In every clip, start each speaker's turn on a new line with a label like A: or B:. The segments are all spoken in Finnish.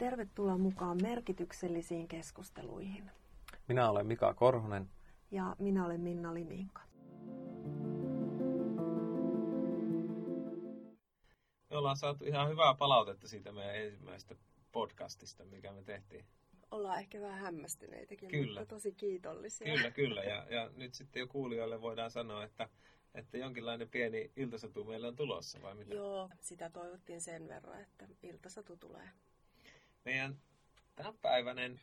A: Tervetuloa mukaan merkityksellisiin keskusteluihin.
B: Minä olen Mika Korhonen.
A: Ja minä olen Minna Liminka.
B: Me ollaan saatu ihan hyvää palautetta siitä meidän ensimmäisestä podcastista, mikä me tehtiin.
A: Ollaan ehkä vähän hämmästyneitäkin,
B: kyllä.
A: mutta tosi kiitollisia.
B: Kyllä, kyllä. Ja, ja nyt sitten jo kuulijoille voidaan sanoa, että, että jonkinlainen pieni iltasatu meillä on tulossa, vai mitä?
A: Joo, sitä toivottiin sen verran, että iltasatu tulee.
B: Meidän tämänpäiväinen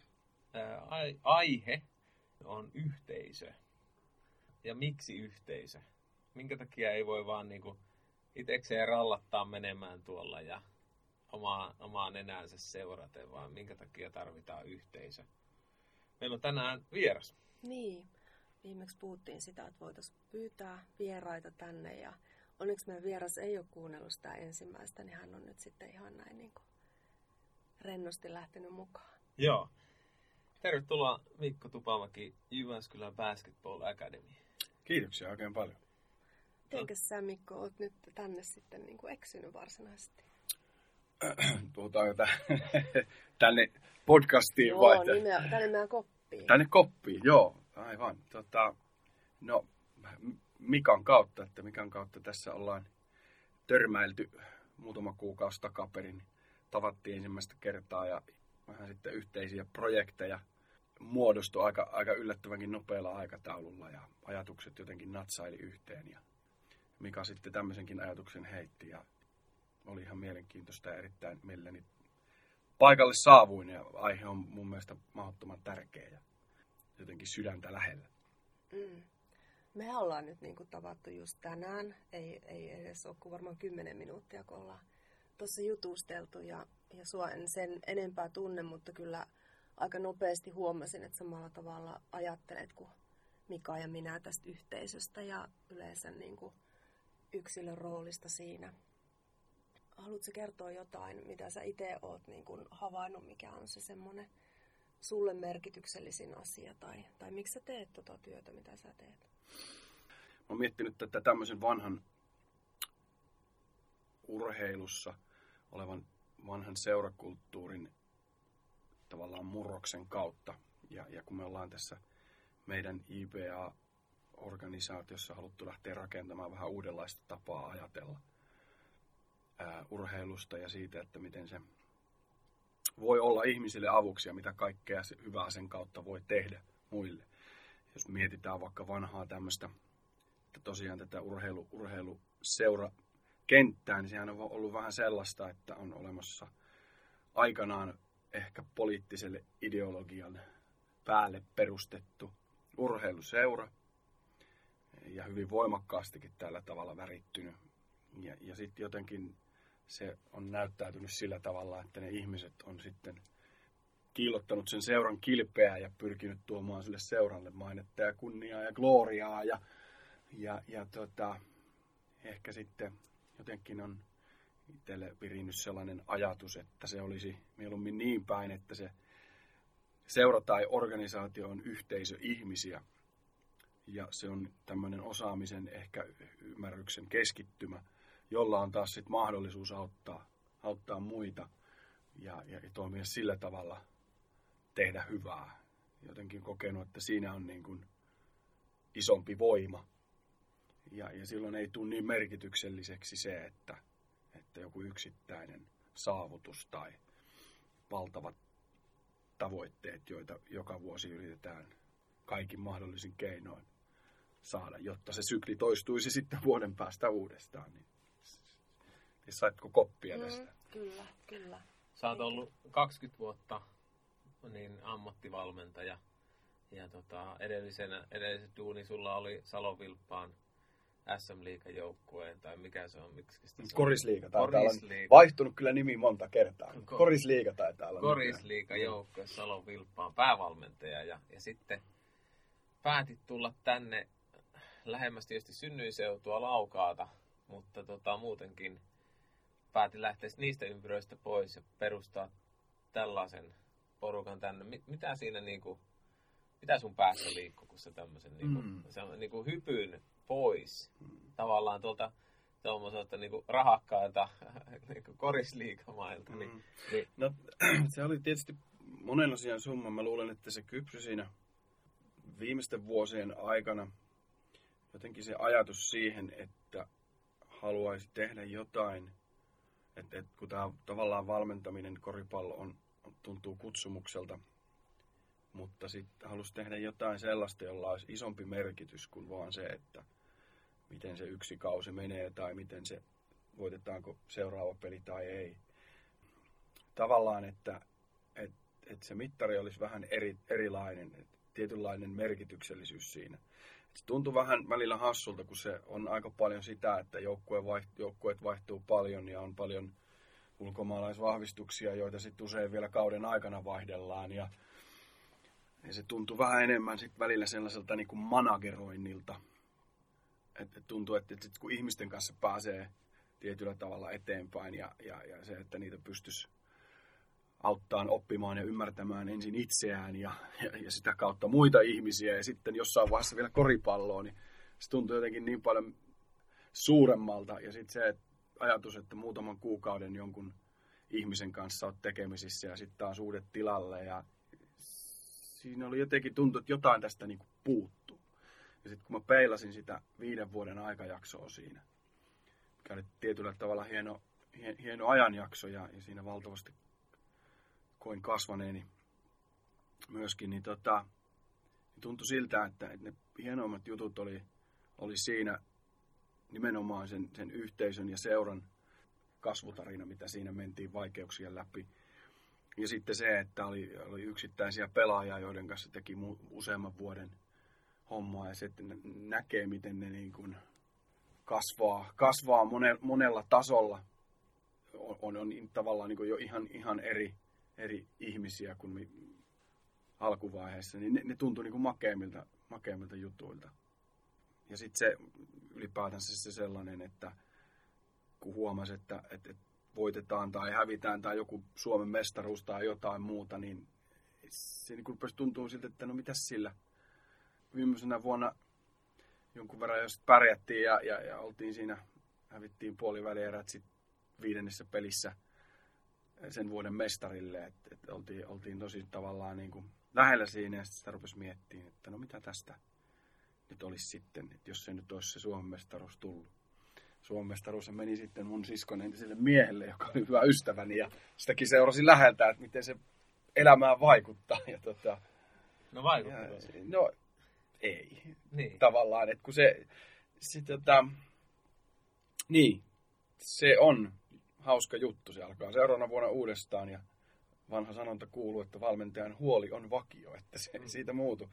B: aihe on yhteisö. Ja miksi yhteisö? Minkä takia ei voi vaan niinku itekseen rallattaa menemään tuolla ja omaa, omaa nenäänsä seuraten, vaan minkä takia tarvitaan yhteisö. Meillä on tänään vieras.
A: Niin, viimeksi puhuttiin sitä, että voitaisiin pyytää vieraita tänne ja onneksi meidän vieras ei ole kuunnellut sitä ensimmäistä, niin hän on nyt sitten ihan näin niin kuin rennosti lähtenyt mukaan.
B: Joo. Tervetuloa Mikko Tupamäki Jyväskylän Basketball Academy.
C: Kiitoksia oikein paljon.
A: Mitenkä sä Mikko oot nyt tänne sitten niin kuin eksynyt varsinaisesti?
C: Puhutaanko tänne podcastiin
A: joo,
C: vai?
A: Nimeä, tänne meidän koppiin.
C: Tänne koppiin, joo. Aivan. Tota, no, Mikan kautta, että Mikan kautta tässä ollaan törmäilty muutama kuukausi takaperin. Tavattiin ensimmäistä kertaa ja vähän sitten yhteisiä projekteja muodostui aika, aika yllättävänkin nopealla aikataululla ja ajatukset jotenkin natsaili yhteen. Ja Mika sitten tämmöisenkin ajatuksen heitti ja oli ihan mielenkiintoista ja erittäin mielelläni paikalle saavuin ja aihe on mun mielestä mahdottoman tärkeä ja jotenkin sydäntä lähellä.
A: Mm. Me ollaan nyt niin kuin tavattu just tänään, ei, ei edes ole kuin varmaan 10 minuuttia, kun ollaan tuossa jutusteltu ja, ja sua en sen enempää tunne, mutta kyllä aika nopeasti huomasin, että samalla tavalla ajattelet kuin Mika ja minä tästä yhteisöstä ja yleensä niin kuin yksilön roolista siinä. Haluatko kertoa jotain, mitä sä itse oot niin kuin havainnut, mikä on se semmoinen sulle merkityksellisin asia, tai, tai miksi sä teet tota työtä, mitä sä teet?
C: Mä oon miettinyt tätä tämmöisen vanhan urheilussa olevan vanhan seurakulttuurin tavallaan murroksen kautta. Ja, ja kun me ollaan tässä meidän IPA-organisaatiossa haluttu lähteä rakentamaan vähän uudenlaista tapaa ajatella ää, urheilusta ja siitä, että miten se voi olla ihmisille avuksi ja mitä kaikkea hyvää sen kautta voi tehdä muille. Jos mietitään vaikka vanhaa tämmöistä, että tosiaan tätä urheilu, urheiluseura kenttää, niin sehän on ollut vähän sellaista, että on olemassa aikanaan ehkä poliittiselle ideologian päälle perustettu urheiluseura ja hyvin voimakkaastikin tällä tavalla värittynyt. Ja, ja sitten jotenkin se on näyttäytynyt sillä tavalla, että ne ihmiset on sitten kiillottanut sen seuran kilpeä ja pyrkinyt tuomaan sille seuralle mainetta ja kunniaa ja gloriaa. Ja, ja, ja tota, ehkä sitten jotenkin on itselle virinnyt sellainen ajatus, että se olisi mieluummin niin päin, että se seura tai organisaatio on yhteisö ihmisiä. Ja se on tämmöinen osaamisen, ehkä ymmärryksen keskittymä, jolla on taas sit mahdollisuus auttaa, auttaa muita ja, ja toimia sillä tavalla, tehdä hyvää. Jotenkin kokenut, että siinä on niin kuin isompi voima. Ja, ja silloin ei tule niin merkitykselliseksi se, että, että joku yksittäinen saavutus tai valtavat tavoitteet, joita joka vuosi yritetään kaikin mahdollisin keinoin saada, jotta se sykli toistuisi sitten vuoden päästä uudestaan. Niin, niin saitko koppia mm, tästä? Mm,
A: kyllä, kyllä.
B: Sä oot ollut 20 vuotta niin ammattivalmentaja ja tota, edellisenä, edellisen duuni sulla oli Salovilppaan SM joukkueen tai mikä se on, miksi sitä
C: Korisliiga taitaa Korisliiga. vaihtunut kyllä nimi monta kertaa. Ko- Korisliiga taitaa olla.
B: Korisliiga joukkue Salon Vilppaan päävalmentaja ja, ja sitten päätit tulla tänne lähemmäs tietysti synnyinseutua Laukaata, mutta tota, muutenkin päätin lähteä niistä ympyröistä pois ja perustaa tällaisen porukan tänne. Mitä siinä niinku, mitä sun päässä liikkuu, kun sä tämmöisen niinku, mm. se on, niinku hypyn pois tavallaan tuolta tuommoiselta niinku rahakkailta niinku korisliikamailta. Niin,
C: Mm.
B: niin,
C: No, se oli tietysti monen asian summa. Mä luulen, että se kypsy siinä viimeisten vuosien aikana jotenkin se ajatus siihen, että haluaisi tehdä jotain, että, että kun tämä tavallaan valmentaminen, koripallo on, tuntuu kutsumukselta, mutta sitten halusi tehdä jotain sellaista, jolla olisi isompi merkitys kuin vaan se, että miten se yksi kausi menee tai miten se, voitetaanko seuraava peli tai ei. Tavallaan, että, että, että se mittari olisi vähän eri, erilainen, että tietynlainen merkityksellisyys siinä. Se tuntuu vähän välillä hassulta, kun se on aika paljon sitä, että joukkue vaiht, joukkueet vaihtuu paljon ja on paljon ulkomaalaisvahvistuksia, joita sitten usein vielä kauden aikana vaihdellaan. Ja, ja se tuntuu vähän enemmän sit välillä sellaiselta niin kuin manageroinnilta. Et, et tuntuu, että, että sit kun ihmisten kanssa pääsee tietyllä tavalla eteenpäin ja, ja, ja se, että niitä pystyisi auttaan oppimaan ja ymmärtämään ensin itseään ja, ja, ja sitä kautta muita ihmisiä ja sitten jossain vaiheessa vielä koripalloa, niin se tuntuu jotenkin niin paljon suuremmalta. Ja sitten se että ajatus, että muutaman kuukauden jonkun ihmisen kanssa olet tekemisissä ja sitten taas uudet tilalle ja siinä oli jotenkin tuntuu, että jotain tästä niin puuttuu. Ja sitten kun mä peilasin sitä viiden vuoden aikajaksoa siinä, mikä oli tietyllä tavalla hieno, hieno ajanjakso ja, ja siinä valtavasti koin kasvaneeni myöskin, niin tota, niin tuntui siltä, että, että ne hienoimmat jutut oli, oli siinä nimenomaan sen, sen yhteisön ja seuran kasvutarina, mitä siinä mentiin vaikeuksien läpi. Ja sitten se, että oli, oli yksittäisiä pelaajia, joiden kanssa teki mu, useamman vuoden hommaa ja sitten näkee, miten ne niin kuin kasvaa, kasvaa mone, monella tasolla. On, on, on tavallaan niin kuin jo ihan, ihan eri, eri ihmisiä kuin mi, alkuvaiheessa, niin ne, ne tuntui niin kuin makeimmilta, makeimmilta jutuilta. Ja sitten se ylipäätänsä se sellainen, että kun huomasi, että, että, että voitetaan tai hävitään tai joku Suomen mestaruus tai jotain muuta, niin se niin tuntuu siltä, että no mitäs sillä. Viimeisenä vuonna jonkun verran jos pärjättiin ja, ja, ja oltiin siinä, hävittiin puolivälierät sitten viidennessä pelissä sen vuoden mestarille, että, että oltiin, oltiin tosi tavallaan niin kuin lähellä siinä ja sitten sitä rupesi miettimään, että no mitä tästä nyt olisi sitten, että jos se nyt olisi se Suomen mestaruus tullut. Suomen mestaruus meni sitten mun siskon entiselle miehelle, joka oli hyvä ystäväni ja sitäkin seurasin läheltä, että miten se elämään vaikuttaa. Ja tota,
B: no vaikuttaa.
C: ja, no ei,
B: Niin.
C: tavallaan, että kun se, se tota, niin, se on hauska juttu, se alkaa seuraavana vuonna uudestaan ja vanha sanonta kuuluu, että valmentajan huoli on vakio, että se ei siitä muutu,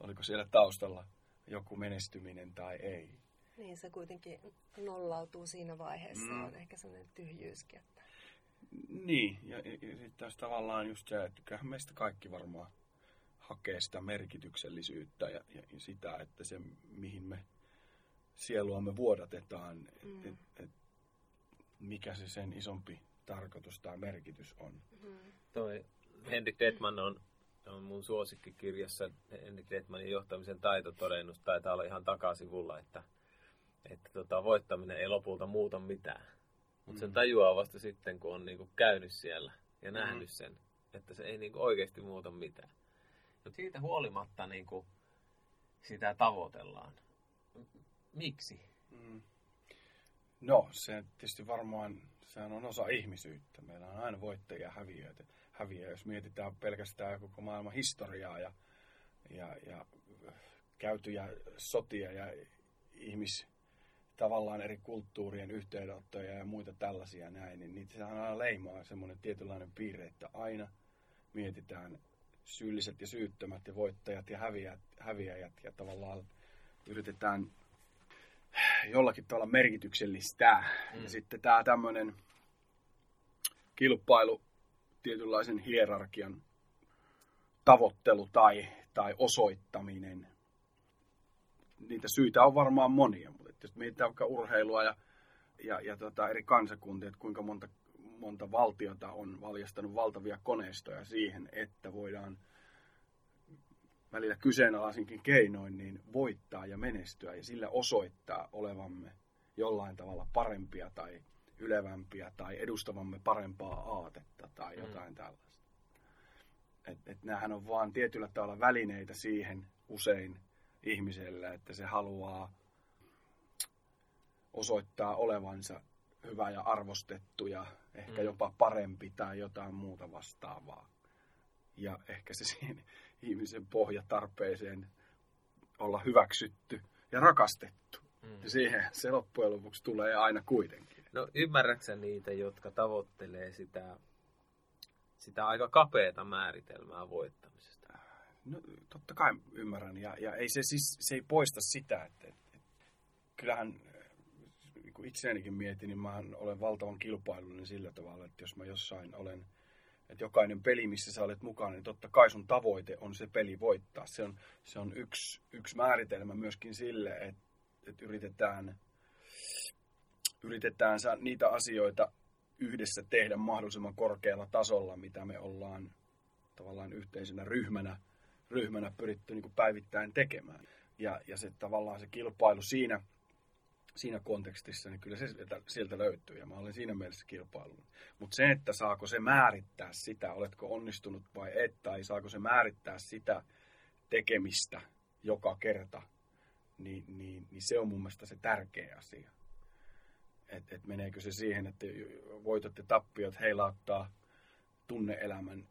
C: oliko siellä taustalla joku menestyminen tai ei.
A: Niin, se kuitenkin nollautuu siinä vaiheessa
C: Mm.
A: mm. on ehkä sellainen tyhjyyskin. Että...
C: Niin, ja, ja, ja sitten taas tavallaan just se, että kyllähän meistä kaikki varmaan hakee sitä merkityksellisyyttä ja, ja, ja sitä, että se mihin me sieluamme vuodatetaan, että
A: Mm.
C: et, et, mikä se sen isompi tarkoitus tai merkitys on.
A: Mm.
B: Toi Henrik Detman on, on mun suosikkikirjassa Henrik Detmanin johtamisen taito todennut, taitaa olla ihan takasivulla, että, että tota, voittaminen ei lopulta muuta mitään. Mutta sen
C: Mm.
B: tajuaa vasta sitten, kun on niinku käynyt siellä ja nähnyt
C: Mm.
B: sen, että se ei niinku oikeasti muuta mitään. Mutta siitä huolimatta niinku sitä tavoitellaan. Miksi?
C: Mm. No, se tietysti varmaan, sehän on osa ihmisyyttä. Meillä on aina voittajia ja häviöitä. Häviö, jos mietitään pelkästään koko maailman historiaa ja, ja, ja käytyjä sotia ja ihmis, tavallaan eri kulttuurien yhteydenottoja ja muita tällaisia näin, niin niitä aina leimaa semmoinen tietynlainen piirre, että aina mietitään syylliset ja syyttömät ja voittajat ja häviäjät, häviäjät ja tavallaan yritetään jollakin tavalla merkityksellistää. Mm. Ja sitten tämä tämmöinen kilpailu, tietynlaisen hierarkian tavoittelu tai, tai osoittaminen. Niitä syitä on varmaan monia, mutta jos mietitään vaikka urheilua ja, ja, ja tota eri kansakuntia, että kuinka monta, monta valtiota on valjastanut valtavia koneistoja siihen, että voidaan välillä kyseenalaisinkin keinoin niin voittaa ja menestyä ja sillä osoittaa olevamme jollain tavalla parempia tai ylevämpiä tai edustavamme parempaa aatetta tai
B: Mm.
C: jotain tällaista. Et, et näähän on vaan tietyllä tavalla välineitä siihen usein ihmiselle, että se haluaa osoittaa olevansa hyvä ja arvostettu ja ehkä
B: Mm.
C: jopa parempi tai jotain muuta vastaavaa. Ja ehkä se siihen ihmisen pohjatarpeeseen olla hyväksytty ja rakastettu.
B: Mm.
C: Ja siihen se loppujen lopuksi tulee aina kuitenkin.
B: No ymmärrätkö niitä, jotka tavoittelee sitä, sitä aika kapeata määritelmää voittamisesta?
C: No, totta kai ymmärrän. Ja, ja ei se, siis, se ei poista sitä, että, että, kyllähän äh, kun itseänikin mietin, niin mä olen valtavan kilpailullinen sillä tavalla, että jos mä jossain olen, että jokainen peli, missä sä olet mukana, niin totta kai sun tavoite on se peli voittaa. Se on, se on yksi, yksi määritelmä myöskin sille, että, että yritetään, yritetään niitä asioita yhdessä tehdä mahdollisimman korkealla tasolla, mitä me ollaan tavallaan yhteisenä ryhmänä, ryhmänä pyritty niin päivittäin tekemään. Ja, ja se tavallaan se kilpailu siinä, siinä kontekstissa, niin kyllä se sieltä, löytyy ja mä olen siinä mielessä kilpailun. Mutta se, että saako se määrittää sitä, oletko onnistunut vai et, tai saako se määrittää sitä tekemistä joka kerta, niin, niin, niin se on mun mielestä se tärkeä asia. Että et meneekö se siihen, että voitot ja tappiot heilauttaa tunneelämän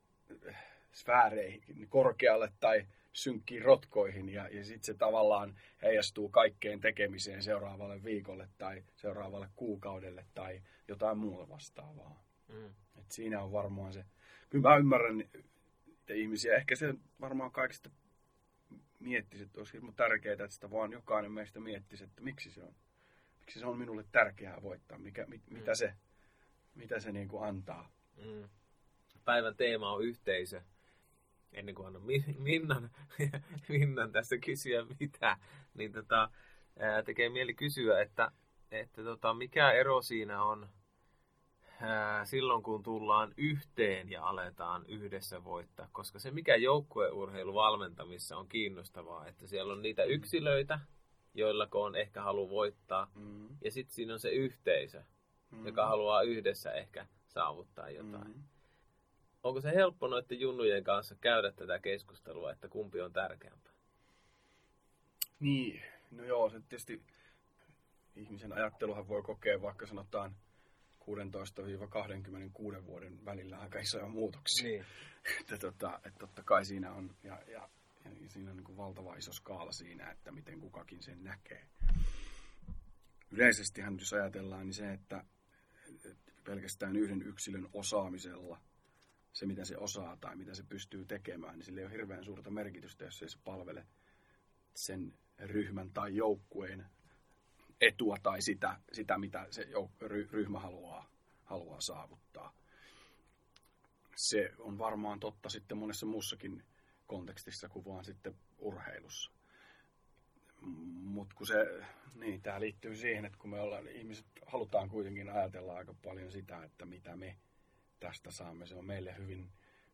C: sfääreihin korkealle tai synkkiin rotkoihin ja, ja sitten se tavallaan heijastuu kaikkeen tekemiseen seuraavalle viikolle tai seuraavalle kuukaudelle tai jotain muuta vastaavaa.
B: Mm.
C: Et siinä on varmaan se, kyllä mä ymmärrän niitä ihmisiä, ehkä se varmaan kaikista miettisi, että olisi hirveän tärkeää, että sitä vaan jokainen meistä miettisi, että miksi se on, miksi se on minulle tärkeää voittaa, mikä, mit,
B: Mm.
C: mitä se, mitä se niin kuin antaa.
B: Mm. Päivän teema on yhteisö. Ennen kuin annan Min- Minnan, Minnan tässä kysyä mitä, niin tota, tekee mieli kysyä, että, että tota, mikä ero siinä on ää, silloin, kun tullaan yhteen ja aletaan yhdessä voittaa. Koska se, mikä joukkueurheilu valmentamissa on kiinnostavaa, että siellä on niitä yksilöitä, joilla on ehkä halu voittaa,
C: Mm.
B: ja sitten siinä on se yhteisö,
C: Mm.
B: joka haluaa yhdessä ehkä saavuttaa jotain.
C: Mm.
B: Onko se helppo noiden junnujen kanssa käydä tätä keskustelua, että kumpi on tärkeämpää?
C: Niin, no joo, se tietysti ihmisen ajatteluhan voi kokea vaikka sanotaan 16-26 vuoden välillä aika isoja muutoksia.
B: Niin.
C: Että, tota, että totta kai siinä on, ja, ja, ja siinä on niin kuin valtava iso skaala siinä, että miten kukakin sen näkee. Yleisestihän jos ajatellaan, niin se, että että pelkästään yhden yksilön osaamisella, se mitä se osaa tai mitä se pystyy tekemään, niin sillä ei ole hirveän suurta merkitystä, jos ei se palvele sen ryhmän tai joukkueen etua tai sitä, sitä mitä se ryhmä haluaa, haluaa saavuttaa. Se on varmaan totta sitten monessa muussakin kontekstissa kuin vaan sitten urheilussa. Mutta kun se, niin tämä liittyy siihen, että kun me ollaan, ihmiset halutaan kuitenkin ajatella aika paljon sitä, että mitä me tästä saamme. Se on meille hyvin,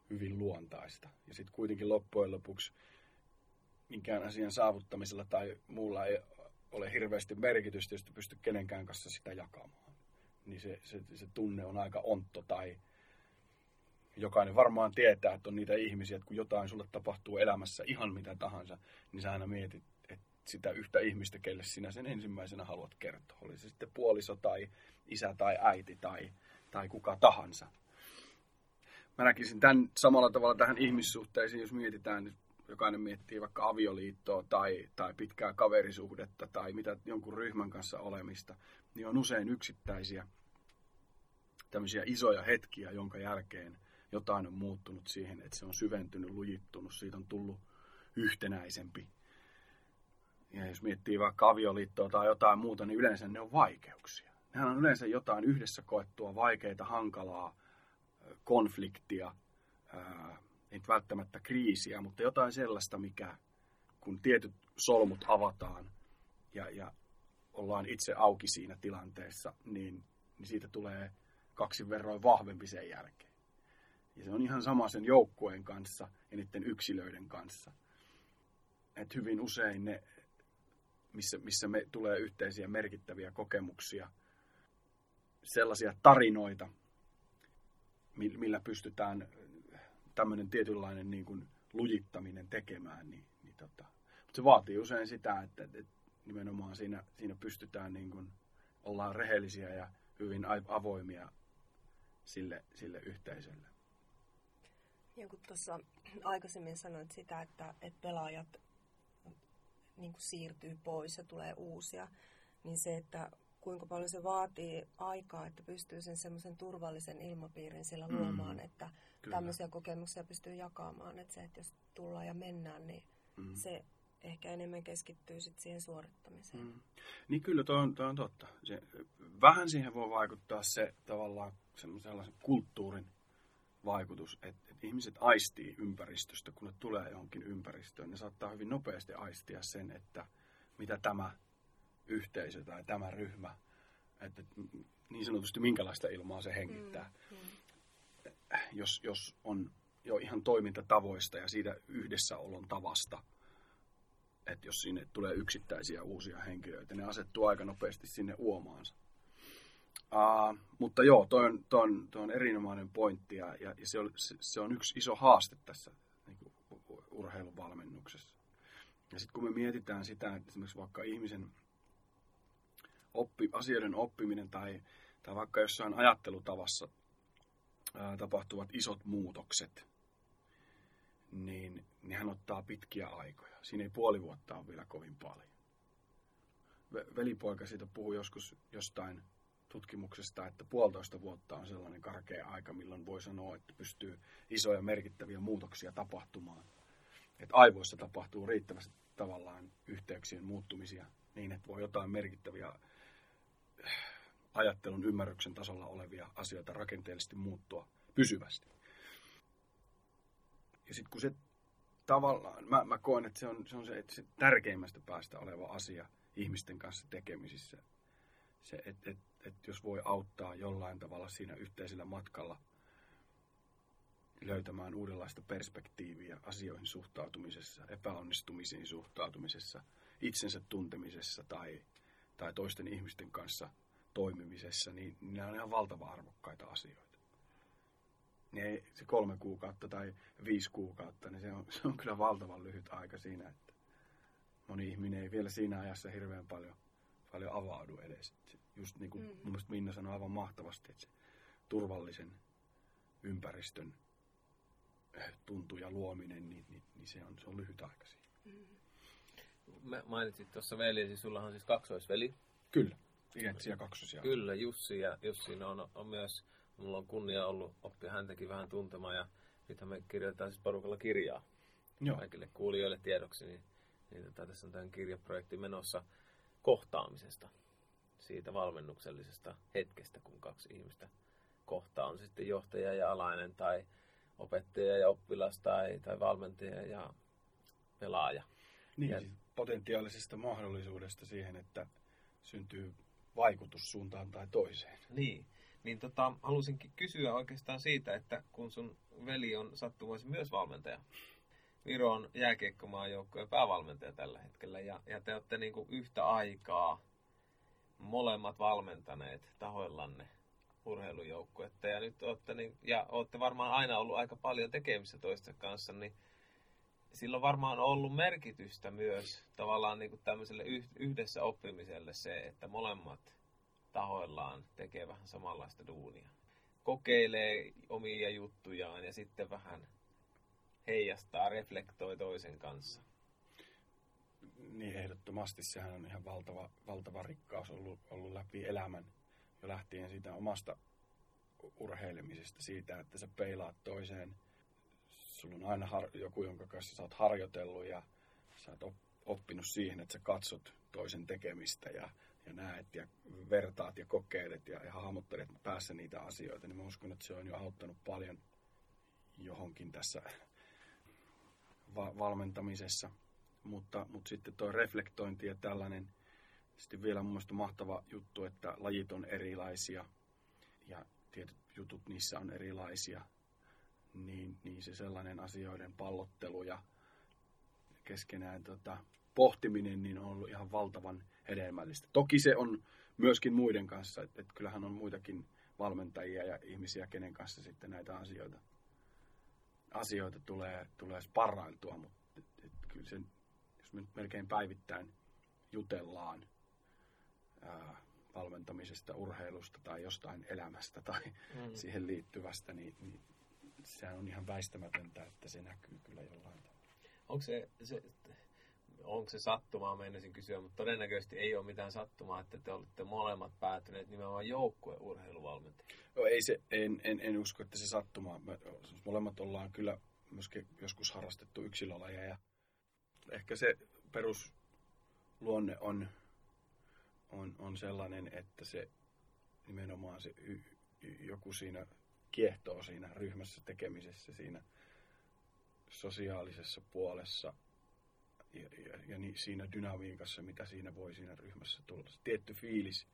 C: hyvin luontaista. Ja sitten kuitenkin loppujen lopuksi minkään asian saavuttamisella tai muulla ei ole hirveästi merkitystä, jos pysty kenenkään kanssa sitä jakamaan. Niin se, se, se tunne on aika ontto tai jokainen varmaan tietää, että on niitä ihmisiä, että kun jotain sulle tapahtuu elämässä ihan mitä tahansa, niin sä aina mietit, että sitä yhtä ihmistä, kelle sinä sen ensimmäisenä haluat kertoa. Oli se sitten puoliso tai isä tai äiti tai, tai kuka tahansa. Mä näkisin tämän samalla tavalla tähän ihmissuhteisiin, jos mietitään, niin jokainen miettii vaikka avioliittoa tai, tai pitkää kaverisuhdetta tai mitä jonkun ryhmän kanssa olemista, niin on usein yksittäisiä tämmöisiä isoja hetkiä, jonka jälkeen jotain on muuttunut siihen, että se on syventynyt, lujittunut, siitä on tullut yhtenäisempi. Ja jos miettii vaikka avioliittoa tai jotain muuta, niin yleensä ne on vaikeuksia. Nehän on yleensä jotain yhdessä koettua vaikeita, hankalaa, konfliktia, ei välttämättä kriisiä, mutta jotain sellaista, mikä kun tietyt solmut avataan ja, ja ollaan itse auki siinä tilanteessa, niin, niin siitä tulee kaksin verroin vahvempi sen jälkeen. Ja se on ihan sama sen joukkueen kanssa ja niiden yksilöiden kanssa. Et hyvin usein ne missä, missä me tulee yhteisiä merkittäviä kokemuksia, sellaisia tarinoita, millä pystytään tämmöinen tietynlainen niin kuin lujittaminen tekemään, niin, niin tota. Mutta se vaatii usein sitä, että, että nimenomaan siinä, siinä pystytään niin kuin, ollaan rehellisiä ja hyvin avoimia sille, sille yhteisölle.
A: Ja kun tuossa aikaisemmin sanoit sitä, että, että pelaajat niin kuin siirtyy pois ja tulee uusia, niin se, että kuinka paljon se vaatii aikaa, että pystyy sen semmoisen turvallisen ilmapiirin siellä mm. luomaan, että Kyllä. tämmöisiä kokemuksia pystyy jakamaan. Että se, että jos tullaan ja mennään, niin mm. se ehkä enemmän keskittyy sit siihen suorittamiseen. Mm.
C: Niin kyllä, tuo on, toi on totta. Se, vähän siihen voi vaikuttaa se tavallaan sellaisen kulttuurin vaikutus, että, että ihmiset aistii ympäristöstä, kun ne tulee johonkin ympäristöön. Ne saattaa hyvin nopeasti aistia sen, että mitä tämä yhteisö tai tämä ryhmä, että niin sanotusti minkälaista ilmaa se hengittää. Mm, mm. Jos, jos on jo ihan toimintatavoista ja siitä yhdessäolon tavasta, että jos sinne tulee yksittäisiä uusia henkilöitä, ne asettuu aika nopeasti sinne uomaansa. Uh, mutta joo, toi on, toi on, toi on erinomainen pointti ja, ja se, on, se, se on yksi iso haaste tässä niin kuin, urheiluvalmennuksessa. Ja sitten kun me mietitään sitä, että esimerkiksi vaikka ihmisen oppi, asioiden oppiminen tai, tai vaikka jossain ajattelutavassa ää, tapahtuvat isot muutokset, niin nehän ottaa pitkiä aikoja. Siinä ei puoli vuotta ole vielä kovin paljon. Velipoika siitä puhui joskus jostain tutkimuksesta, että puolitoista vuotta on sellainen karkea aika, milloin voi sanoa, että pystyy isoja merkittäviä muutoksia tapahtumaan. Että aivoissa tapahtuu riittävästi tavallaan yhteyksien muuttumisia niin, että voi jotain merkittäviä ajattelun ymmärryksen tasolla olevia asioita rakenteellisesti muuttua pysyvästi. Ja sitten kun se tavallaan, mä, mä koen, että se on, se on se, että se tärkeimmästä päästä oleva asia ihmisten kanssa tekemisissä. Se, että et, et jos voi auttaa jollain tavalla siinä yhteisellä matkalla löytämään uudenlaista perspektiiviä asioihin suhtautumisessa, epäonnistumisiin suhtautumisessa, itsensä tuntemisessa tai tai toisten ihmisten kanssa toimimisessa, niin nämä on ihan valtavan arvokkaita asioita. Ne, se kolme kuukautta tai viisi kuukautta, niin se on, se on kyllä valtavan lyhyt aika siinä, että moni ihminen ei vielä siinä ajassa hirveän paljon, paljon avaudu edes. Just niin kuin mm. mun mielestä Minna sanoi aivan mahtavasti, että se turvallisen ympäristön eh, tuntu ja luominen, niin, niin, niin se, on, se on lyhyt aika siinä. Mm
B: mainitsit tuossa veljesi, sulla on siis kaksoisveli.
C: Kyllä, iäksiä kaksosia.
B: Kyllä, Jussi ja Jussi on, on myös, mulla on kunnia ollut oppia häntäkin vähän tuntemaan ja nythän me kirjoitetaan siis porukalla kirjaa Joo. kaikille kuulijoille tiedoksi, niin, niin tota, tässä on tämän kirjaprojekti menossa kohtaamisesta, siitä valmennuksellisesta hetkestä, kun kaksi ihmistä kohtaa, on sitten johtaja ja alainen tai opettaja ja oppilas tai, tai valmentaja ja pelaaja.
C: Niin, ja, siis potentiaalisesta mahdollisuudesta siihen, että syntyy vaikutus suuntaan tai toiseen.
B: Niin, niin tota, halusinkin kysyä oikeastaan siitä, että kun sun veli on sattumoisin myös valmentaja, Viro on jääkiekkomaajoukkojen päävalmentaja tällä hetkellä, ja, ja te olette niin kuin yhtä aikaa molemmat valmentaneet tahoillanne urheilujoukkuetta, ja nyt olette, niin, ja olette varmaan aina ollut aika paljon tekemistä toisten kanssa, niin sillä on varmaan ollut merkitystä myös tavallaan niin kuin tämmöiselle yhdessä oppimiselle se, että molemmat tahoillaan tekee vähän samanlaista duunia. Kokeilee omia juttujaan ja sitten vähän heijastaa, reflektoi toisen kanssa.
C: Niin ehdottomasti sehän on ihan valtava, valtava rikkaus ollut, ollut läpi elämän jo lähtien siitä omasta urheilemisesta, siitä, että sä peilaat toiseen – sulla on aina har- joku, jonka kanssa sä oot harjoitellut ja sä oot oppinut siihen, että sä katsot toisen tekemistä ja, ja näet ja vertaat ja kokeilet ja, ja hahmottelet päässä niitä asioita, niin mä uskon, että se on jo auttanut paljon johonkin tässä va- valmentamisessa. Mutta, mutta sitten tuo reflektointi ja tällainen, sitten vielä mun mielestä mahtava juttu, että lajit on erilaisia ja tietyt jutut niissä on erilaisia niin, niin se sellainen asioiden pallottelu ja keskenään tota, pohtiminen niin on ollut ihan valtavan hedelmällistä. Toki se on myöskin muiden kanssa, että, että kyllähän on muitakin valmentajia ja ihmisiä, kenen kanssa sitten näitä asioita, asioita tulee, tulee sparrailtua, mutta et, et, kyllä se, jos me nyt melkein päivittäin jutellaan ää, valmentamisesta, urheilusta tai jostain elämästä tai mm. siihen liittyvästä, niin, niin sehän on ihan väistämätöntä, että se näkyy kyllä jollain tavalla.
B: Onko se, se, onko se sattumaa, meinasin kysyä, mutta todennäköisesti ei ole mitään sattumaa, että te olette molemmat päätyneet nimenomaan joukkueurheiluvalmentajia.
C: No ei se, en, en, en usko, että se sattumaa. Me, molemmat ollaan kyllä myöskin joskus harrastettu yksilölajeja ja ehkä se perusluonne on, on, on sellainen, että se nimenomaan se y, y, joku siinä kiehtoo siinä ryhmässä tekemisessä, siinä sosiaalisessa puolessa ja, ja, ja niin, siinä dynamiikassa, mitä siinä voi siinä ryhmässä tulla. Tietty fiilis,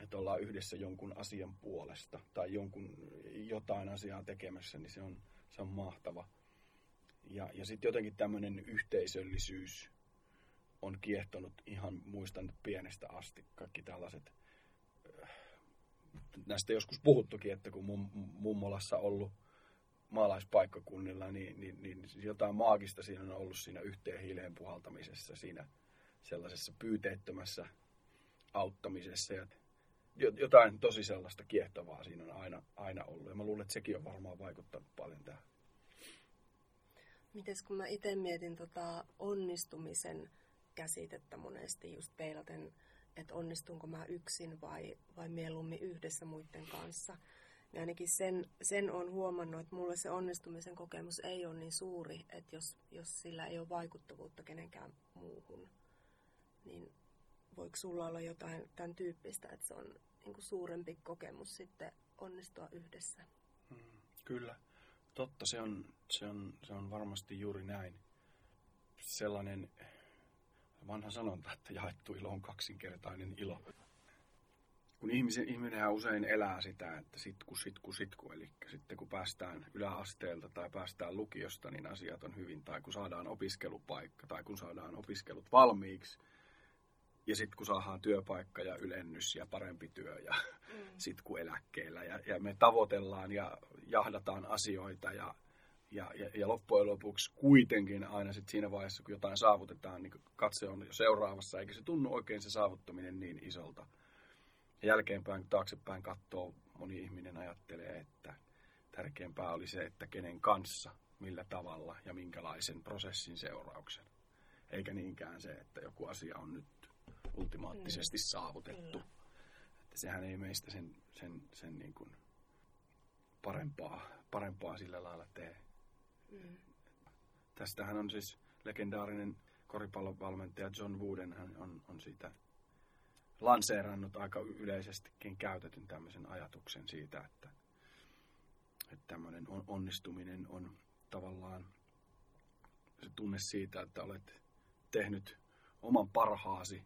C: että ollaan yhdessä jonkun asian puolesta tai jonkun, jotain asiaa tekemässä, niin se on, se on mahtava. Ja, ja sitten jotenkin tämmöinen yhteisöllisyys on kiehtonut ihan, muistan pienestä asti, kaikki tällaiset näistä joskus puhuttukin, että kun mum, mummolassa ollut maalaispaikkakunnilla, niin, niin, niin jotain maagista siinä on ollut siinä yhteen hiileen puhaltamisessa, siinä sellaisessa pyyteettömässä auttamisessa. Ja jotain tosi sellaista kiehtovaa siinä on aina, aina ollut. Ja mä luulen, että sekin on varmaan vaikuttanut paljon tähän.
A: Mites kun mä itse mietin tota onnistumisen käsitettä monesti just peilaten että onnistunko mä yksin vai, vai mieluummin yhdessä muiden kanssa. Ja ainakin sen, sen on huomannut, että mulle se onnistumisen kokemus ei ole niin suuri, että jos, jos sillä ei ole vaikuttavuutta kenenkään muuhun, niin voiko sulla olla jotain tämän tyyppistä, että se on niin kuin suurempi kokemus sitten onnistua yhdessä?
C: Hmm, kyllä, totta, se on, se, on, se on varmasti juuri näin. Sellainen vanha sanonta, että jaettu ilo on kaksinkertainen ilo. Kun ihmisen, ihminenhän usein elää sitä, että sitku, sitku, sitku, eli sitten kun päästään yläasteelta tai päästään lukiosta, niin asiat on hyvin, tai kun saadaan opiskelupaikka, tai kun saadaan opiskelut valmiiksi, ja sitten kun saadaan työpaikka ja ylennys ja parempi työ ja mm. sitten eläkkeellä ja, ja me tavoitellaan ja jahdataan asioita ja ja, ja, ja loppujen lopuksi kuitenkin aina sit siinä vaiheessa, kun jotain saavutetaan, niin katse on jo seuraavassa, eikä se tunnu oikein se saavuttaminen niin isolta. Ja jälkeenpäin, kun taaksepäin katsoo, moni ihminen ajattelee, että tärkeämpää oli se, että kenen kanssa, millä tavalla ja minkälaisen prosessin seurauksen. Eikä niinkään se, että joku asia on nyt ultimaattisesti mm. saavutettu. Että sehän ei meistä sen, sen, sen niin kuin parempaa, parempaa sillä lailla tee. Tästähän on siis legendaarinen koripallon valmentaja John Wooden, hän on, on siitä lanseerannut aika yleisestikin käytetyn tämmöisen ajatuksen siitä, että, että tämmöinen onnistuminen on tavallaan se tunne siitä, että olet tehnyt oman parhaasi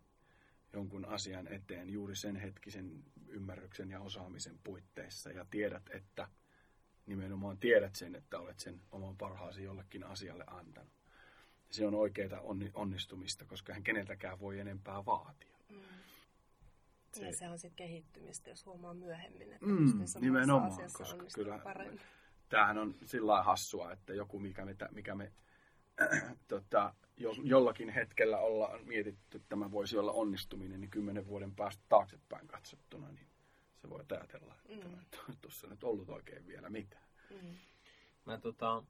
C: jonkun asian eteen juuri sen hetkisen ymmärryksen ja osaamisen puitteissa. Ja tiedät, että nimenomaan tiedät sen, että olet sen oman parhaasi jollekin asialle antanut. Se on oikeaa onnistumista, koska hän keneltäkään voi enempää vaatia. Mm.
A: Se, ja se on sitten kehittymistä, jos huomaa myöhemmin, että
C: mm, nimenomaan, koska kyllä paremmin. tämähän on sillä hassua, että joku, mikä me, mikä me äh, tota, jo, jollakin hetkellä ollaan mietitty, että tämä voisi olla onnistuminen, niin kymmenen vuoden päästä taaksepäin katsottuna, niin sä voit ajatella, että mm. tuossa nyt ollut oikein vielä mitään. Mm.
B: Mä, tota,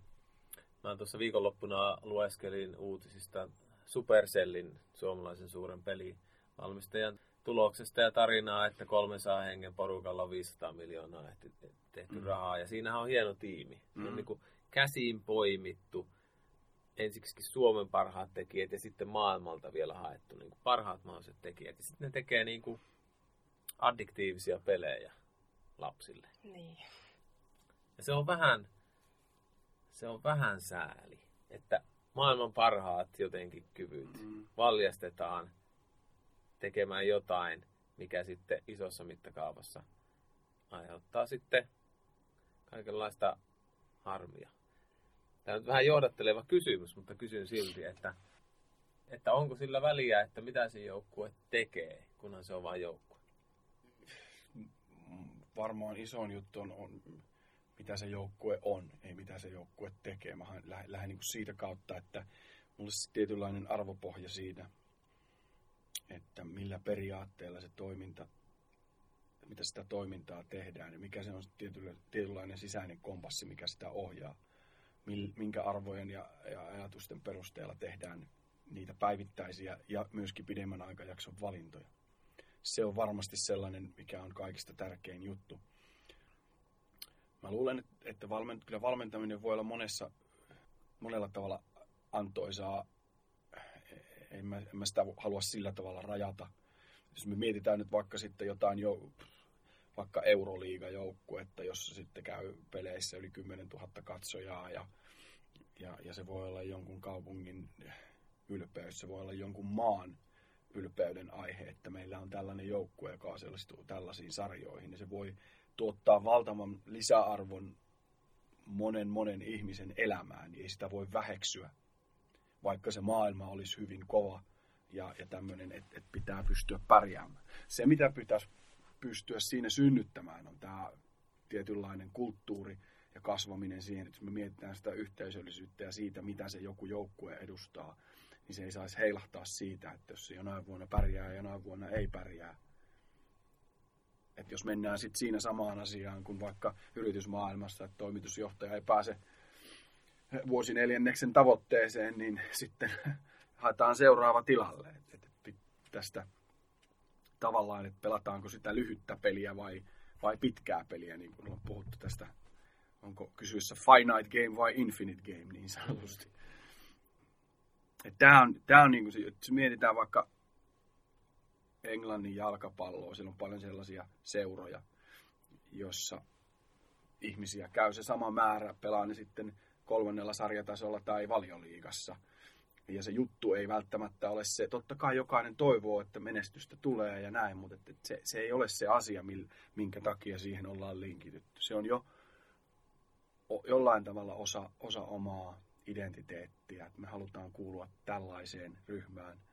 B: mä tuossa viikonloppuna lueskelin uutisista Supercellin suomalaisen suuren pelivalmistajan tuloksesta ja tarinaa, että 300 hengen porukalla on 500 miljoonaa tehty mm. rahaa. Ja siinähän on hieno tiimi. Se on mm. niin kuin käsiin poimittu ensiksi Suomen parhaat tekijät ja sitten maailmalta vielä haettu niin kuin parhaat mahdolliset tekijät. Ja sitten ne tekee niin kuin addiktiivisia pelejä lapsille.
A: Niin.
B: Ja se on vähän, se on vähän sääli, että maailman parhaat jotenkin kyvyt mm. valjastetaan tekemään jotain, mikä sitten isossa mittakaavassa aiheuttaa sitten kaikenlaista harmia. Tämä on vähän johdatteleva kysymys, mutta kysyn silti, että että onko sillä väliä, että mitä se joukkue tekee, kunhan se on vain joukkue?
C: Varmaan isoin juttu on, on mitä se joukkue on, ei mitä se joukkue tekee. Mä lähden, lähden niin siitä kautta, että mulla on tietynlainen arvopohja siinä, että millä periaatteella se toiminta, mitä sitä toimintaa tehdään ja mikä se on tietynlainen sisäinen kompassi, mikä sitä ohjaa. Minkä arvojen ja, ja ajatusten perusteella tehdään niitä päivittäisiä ja myöskin pidemmän aikajakson valintoja. Se on varmasti sellainen, mikä on kaikista tärkein juttu. Mä luulen, että valment, kyllä valmentaminen voi olla monessa, monella tavalla antoisaa. En mä, en mä sitä halua sillä tavalla rajata. Jos me mietitään nyt vaikka sitten jotain jo, vaikka Euroliiga-joukkuetta, jossa sitten käy peleissä yli 10 000 katsojaa ja, ja, ja se voi olla jonkun kaupungin ylpeys, se voi olla jonkun maan ylpeyden aihe, että meillä on tällainen joukkue, joka osallistuu tällaisiin sarjoihin. Ja se voi tuottaa valtavan lisäarvon monen monen ihmisen elämään, niin ei sitä voi väheksyä, vaikka se maailma olisi hyvin kova ja, ja tämmöinen, että et pitää pystyä pärjäämään. Se, mitä pitäisi pystyä siinä synnyttämään, on tämä tietynlainen kulttuuri ja kasvaminen siihen, että me mietitään sitä yhteisöllisyyttä ja siitä, mitä se joku joukkue edustaa, niin se ei saisi heilahtaa siitä, että jos se jonain vuonna pärjää ja jonain vuonna ei pärjää, että jos mennään sitten siinä samaan asiaan kuin vaikka yritysmaailmassa, että toimitusjohtaja ei pääse vuosineljänneksen tavoitteeseen, niin sitten haetaan seuraava tilalle. Et, et tästä tavallaan, että pelataanko sitä lyhyttä peliä vai, vai pitkää peliä, niin kuin on puhuttu tästä, onko kysyessä finite game vai infinite game niin sanotusti. Tämä on, tää on niin kuin, että mietitään vaikka Englannin jalkapalloa. Siellä on paljon sellaisia seuroja, jossa ihmisiä käy se sama määrä, pelaa ne sitten kolmannella sarjatasolla tai valioliigassa. Ja se juttu ei välttämättä ole se, totta kai jokainen toivoo, että menestystä tulee ja näin, mutta että se, se ei ole se asia, minkä takia siihen ollaan linkitytty. Se on jo jollain tavalla osa, osa omaa identiteettiä, että me halutaan kuulua tällaiseen ryhmään –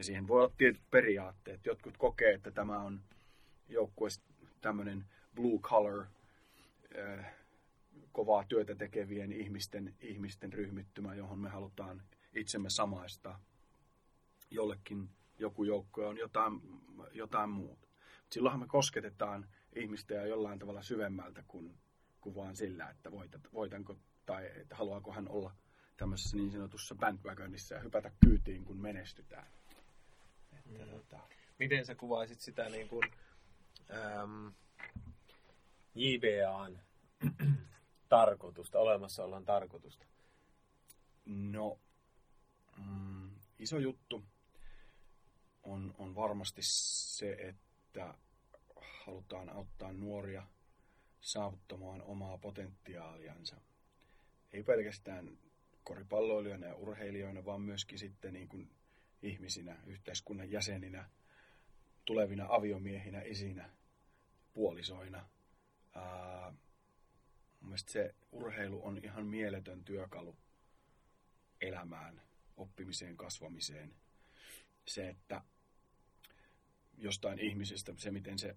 C: ja siihen voi olla tietyt periaatteet. Jotkut kokee, että tämä on joukkue tämmöinen blue collar, äh, kovaa työtä tekevien ihmisten, ihmisten ryhmittymä, johon me halutaan itsemme samaistaa. Jollekin joku joukkue on jotain, jotain muuta. Silloinhan me kosketetaan ihmistä ja jollain tavalla syvemmältä kuin, kuin vaan sillä, että voitat, voitanko tai että haluaako hän olla tämmöisessä niin sanotussa bandwagonissa ja hypätä kyytiin, kun menestytään.
B: Että, mm. tota, miten sä kuvaisit sitä niin kuin, äm, JVAn tarkoitusta, olemassaolon tarkoitusta?
C: No, mm, iso juttu on, on varmasti se, että halutaan auttaa nuoria saavuttamaan omaa potentiaaliansa. Ei pelkästään koripalloilijoina ja urheilijoina, vaan myöskin sitten niin kuin ihmisinä, yhteiskunnan jäseninä, tulevina aviomiehinä, isinä, puolisoina. Mun se urheilu on ihan mieletön työkalu elämään, oppimiseen, kasvamiseen. Se, että jostain ihmisestä, se miten se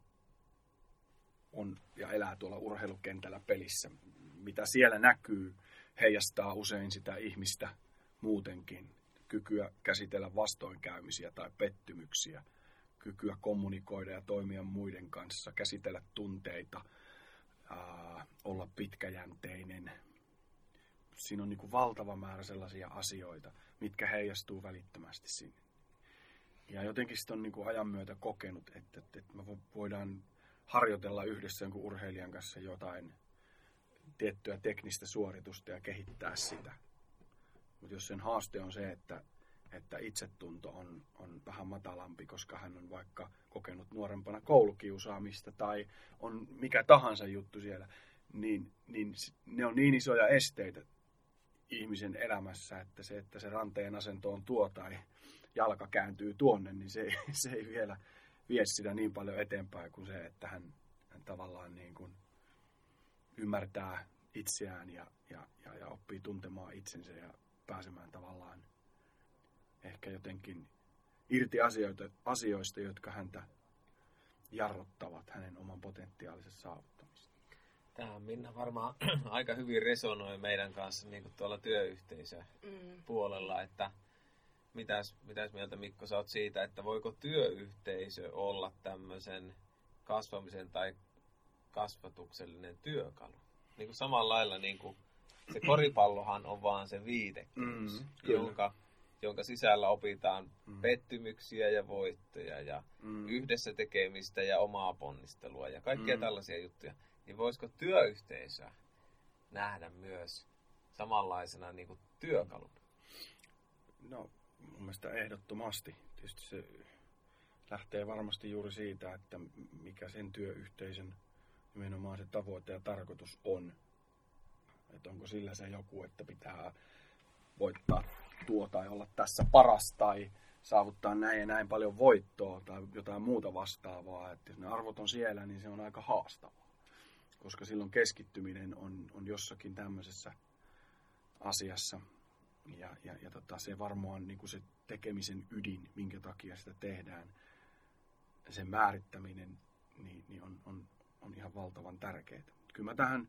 C: on ja elää tuolla urheilukentällä pelissä, mitä siellä näkyy, heijastaa usein sitä ihmistä muutenkin kykyä käsitellä vastoinkäymisiä tai pettymyksiä, kykyä kommunikoida ja toimia muiden kanssa, käsitellä tunteita, ää, olla pitkäjänteinen. Siinä on niin kuin valtava määrä sellaisia asioita, mitkä heijastuu välittömästi sinne. Ja jotenkin sitten on niin kuin ajan myötä kokenut, että, että, että me voidaan harjoitella yhdessä jonkun urheilijan kanssa jotain tiettyä teknistä suoritusta ja kehittää sitä. Mutta jos sen haaste on se, että, että itsetunto on, on vähän matalampi, koska hän on vaikka kokenut nuorempana koulukiusaamista tai on mikä tahansa juttu siellä, niin, niin ne on niin isoja esteitä ihmisen elämässä, että se, että se ranteen asento on tuo tai jalka kääntyy tuonne, niin se, se ei vielä vie sitä niin paljon eteenpäin kuin se, että hän, hän tavallaan niin kuin ymmärtää itseään ja, ja, ja, ja oppii tuntemaan itsensä ja pääsemään tavallaan ehkä jotenkin irti asioita, asioista, jotka häntä jarruttavat hänen oman potentiaalisen saavuttamista.
B: Tämä Minna varmaan aika hyvin resonoi meidän kanssa niin kuin tuolla työyhteisön mm. puolella, että mitäs, mitäs mieltä Mikko sä oot siitä, että voiko työyhteisö olla tämmöisen kasvamisen tai kasvatuksellinen työkalu? Niin kuin samalla lailla niin kuin se koripallohan on vaan se viitekehys, mm, jonka, jonka sisällä opitaan mm. pettymyksiä ja voittoja ja mm. yhdessä tekemistä ja omaa ponnistelua ja kaikkea mm. tällaisia juttuja. Niin voisiko työyhteisö nähdä myös samanlaisena niin kuin työkalun?
C: No, mun mielestä ehdottomasti. Tietysti se lähtee varmasti juuri siitä, että mikä sen työyhteisön nimenomaan se tavoite ja tarkoitus on. Että onko sillä se joku, että pitää voittaa tuo tai olla tässä paras tai saavuttaa näin ja näin paljon voittoa tai jotain muuta vastaavaa. Että jos ne arvot on siellä, niin se on aika haastavaa. Koska silloin keskittyminen on, on jossakin tämmöisessä asiassa. Ja, ja, ja tota, se varmaan niin kuin se tekemisen ydin, minkä takia sitä tehdään, sen määrittäminen niin, niin on, on, on ihan valtavan tärkeää. Kyllä mä tähän,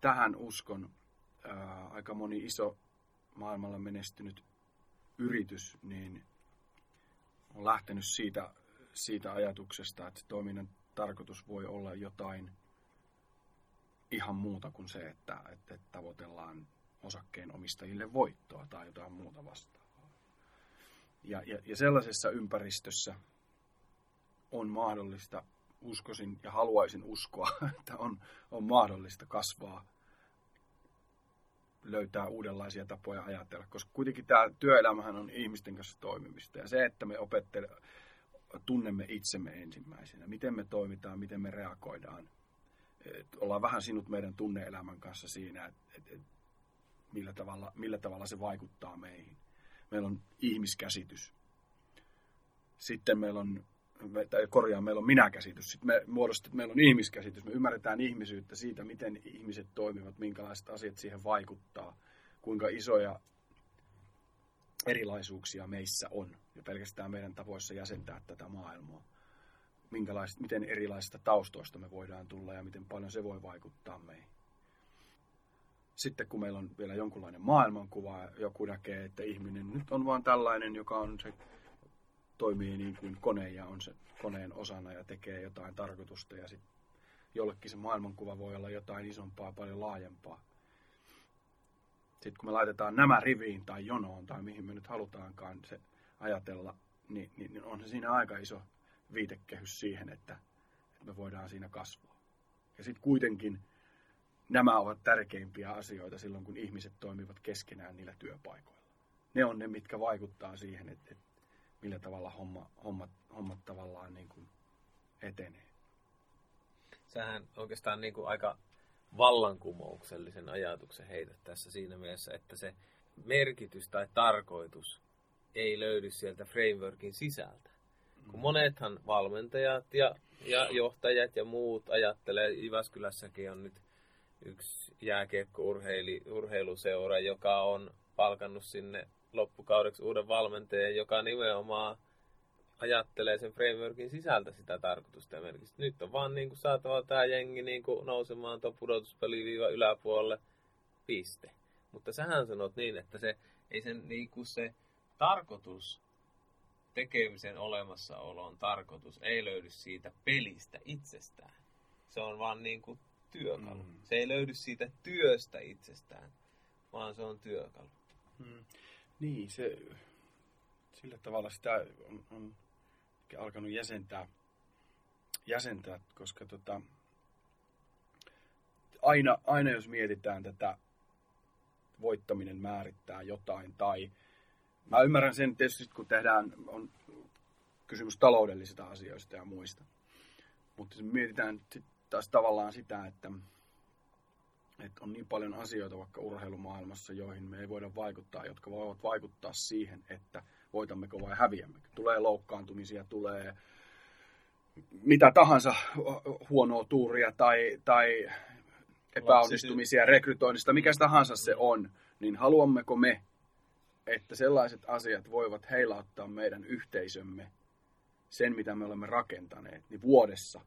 C: tähän uskon. Ää, aika moni iso maailmalla menestynyt yritys niin on lähtenyt siitä, siitä ajatuksesta, että toiminnan tarkoitus voi olla jotain ihan muuta kuin se, että, että tavoitellaan osakkeen omistajille voittoa tai jotain muuta vastaavaa. Ja, ja, ja sellaisessa ympäristössä on mahdollista uskoisin ja haluaisin uskoa, että on, on mahdollista kasvaa, löytää uudenlaisia tapoja ajatella, koska kuitenkin tämä työelämähän on ihmisten kanssa toimimista ja se, että me opettele, tunnemme itsemme ensimmäisenä, miten me toimitaan, miten me reagoidaan, et ollaan vähän sinut meidän tunneelämän kanssa siinä, että et, et, millä, tavalla, millä tavalla se vaikuttaa meihin. Meillä on ihmiskäsitys. Sitten meillä on tai korjaan, meillä on minäkäsitys, sitten me muodostet, meillä on ihmiskäsitys, me ymmärretään ihmisyyttä siitä, miten ihmiset toimivat, minkälaiset asiat siihen vaikuttaa, kuinka isoja erilaisuuksia meissä on ja pelkästään meidän tavoissa jäsentää tätä maailmaa. Minkälaiset, miten erilaisista taustoista me voidaan tulla ja miten paljon se voi vaikuttaa meihin. Sitten kun meillä on vielä jonkunlainen maailmankuva, joku näkee, että ihminen nyt on vaan tällainen, joka on se toimii niin kuin kone ja on se koneen osana ja tekee jotain tarkoitusta ja sitten jollekin se maailmankuva voi olla jotain isompaa, paljon laajempaa. Sitten kun me laitetaan nämä riviin tai jonoon tai mihin me nyt halutaankaan se ajatella, niin, niin, niin on se siinä aika iso viitekehys siihen, että, että me voidaan siinä kasvaa. Ja sitten kuitenkin nämä ovat tärkeimpiä asioita silloin, kun ihmiset toimivat keskenään niillä työpaikoilla. Ne on ne, mitkä vaikuttaa siihen, että, että millä tavalla homma, hommat, hommat tavallaan niin kuin etenee.
B: Sähän oikeastaan niin kuin aika vallankumouksellisen ajatuksen heitä tässä siinä mielessä, että se merkitys tai tarkoitus ei löydy sieltä frameworkin sisältä. Kun mm. monethan valmentajat ja, ja johtajat ja muut ajattelee, Jyväskylässäkin on nyt yksi jääkiekko-urheiluseura, joka on palkannut sinne loppukaudeksi uuden valmentajan, joka nimenomaan ajattelee sen frameworkin sisältä sitä tarkoitusta ja merkitystä. Nyt on vaan niin kuin saatava tämä jengi niin kuin nousemaan tuon pudotuspeliviiva yläpuolelle, piste. Mutta sähän sanot niin, että se ei sen niin kuin se tarkoitus, tekemisen olemassaolon tarkoitus ei löydy siitä pelistä itsestään. Se on vaan niin kuin työkalu. Mm. Se ei löydy siitä työstä itsestään, vaan se on työkalu.
C: Mm. Niin, se, sillä tavalla sitä on, on alkanut jäsentää, jäsentää koska tota, aina, aina jos mietitään tätä voittaminen määrittää jotain tai mä ymmärrän sen tietysti kun tehdään on kysymys taloudellisista asioista ja muista. Mutta mietitään taas tavallaan sitä, että että on niin paljon asioita vaikka urheilumaailmassa, joihin me ei voida vaikuttaa, jotka voivat vaikuttaa siihen, että voitammeko vai häviämmekö. Tulee loukkaantumisia, tulee mitä tahansa huonoa tuuria tai, tai epäonnistumisia rekrytoinnista, mikä tahansa se on, niin haluammeko me että sellaiset asiat voivat heilauttaa meidän yhteisömme, sen mitä me olemme rakentaneet, niin vuodessa,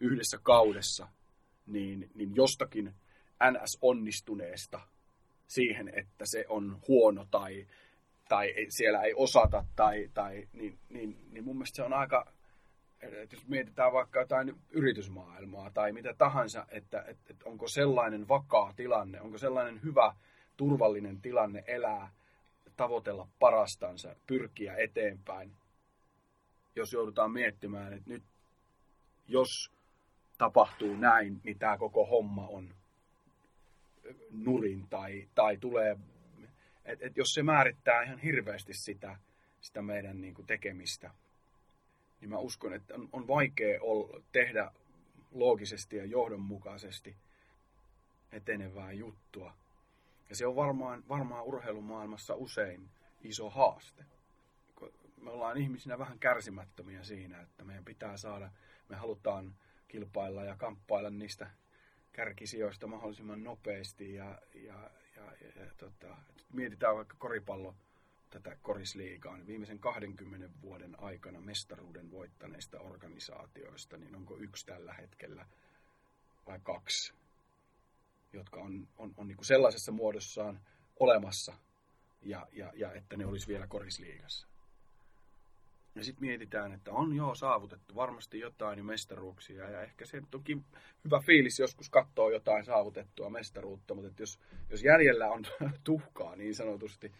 C: yhdessä kaudessa, niin, niin jostakin NS-onnistuneesta siihen, että se on huono tai, tai siellä ei osata, tai, tai, niin, niin, niin mun mielestä se on aika, että jos mietitään vaikka jotain yritysmaailmaa tai mitä tahansa, että, että, että onko sellainen vakaa tilanne, onko sellainen hyvä, turvallinen tilanne elää, tavoitella parastansa, pyrkiä eteenpäin, jos joudutaan miettimään, että nyt jos tapahtuu näin, niin tämä koko homma on nurin tai, tai tulee, että et jos se määrittää ihan hirveästi sitä, sitä meidän niin kuin tekemistä, niin mä uskon, että on, on vaikea olla, tehdä loogisesti ja johdonmukaisesti etenevää juttua. Ja se on varmaan, varmaan urheilumaailmassa usein iso haaste. Me ollaan ihmisinä vähän kärsimättömiä siinä, että meidän pitää saada, me halutaan kilpailla ja kamppailla niistä kärkisijoista mahdollisimman nopeasti. Ja, ja, ja, ja, ja tota, mietitään vaikka koripallo tätä korisliigaa, niin viimeisen 20 vuoden aikana mestaruuden voittaneista organisaatioista, niin onko yksi tällä hetkellä vai kaksi, jotka on, on, on niin kuin sellaisessa muodossaan olemassa ja, ja, ja että ne olisi vielä korisliigassa. Ja sitten mietitään, että on joo saavutettu varmasti jotain jo mestaruuksia ja ehkä se toki hyvä fiilis joskus katsoa jotain saavutettua mestaruutta, mutta jos, jos jäljellä on tuhkaa niin sanotusti,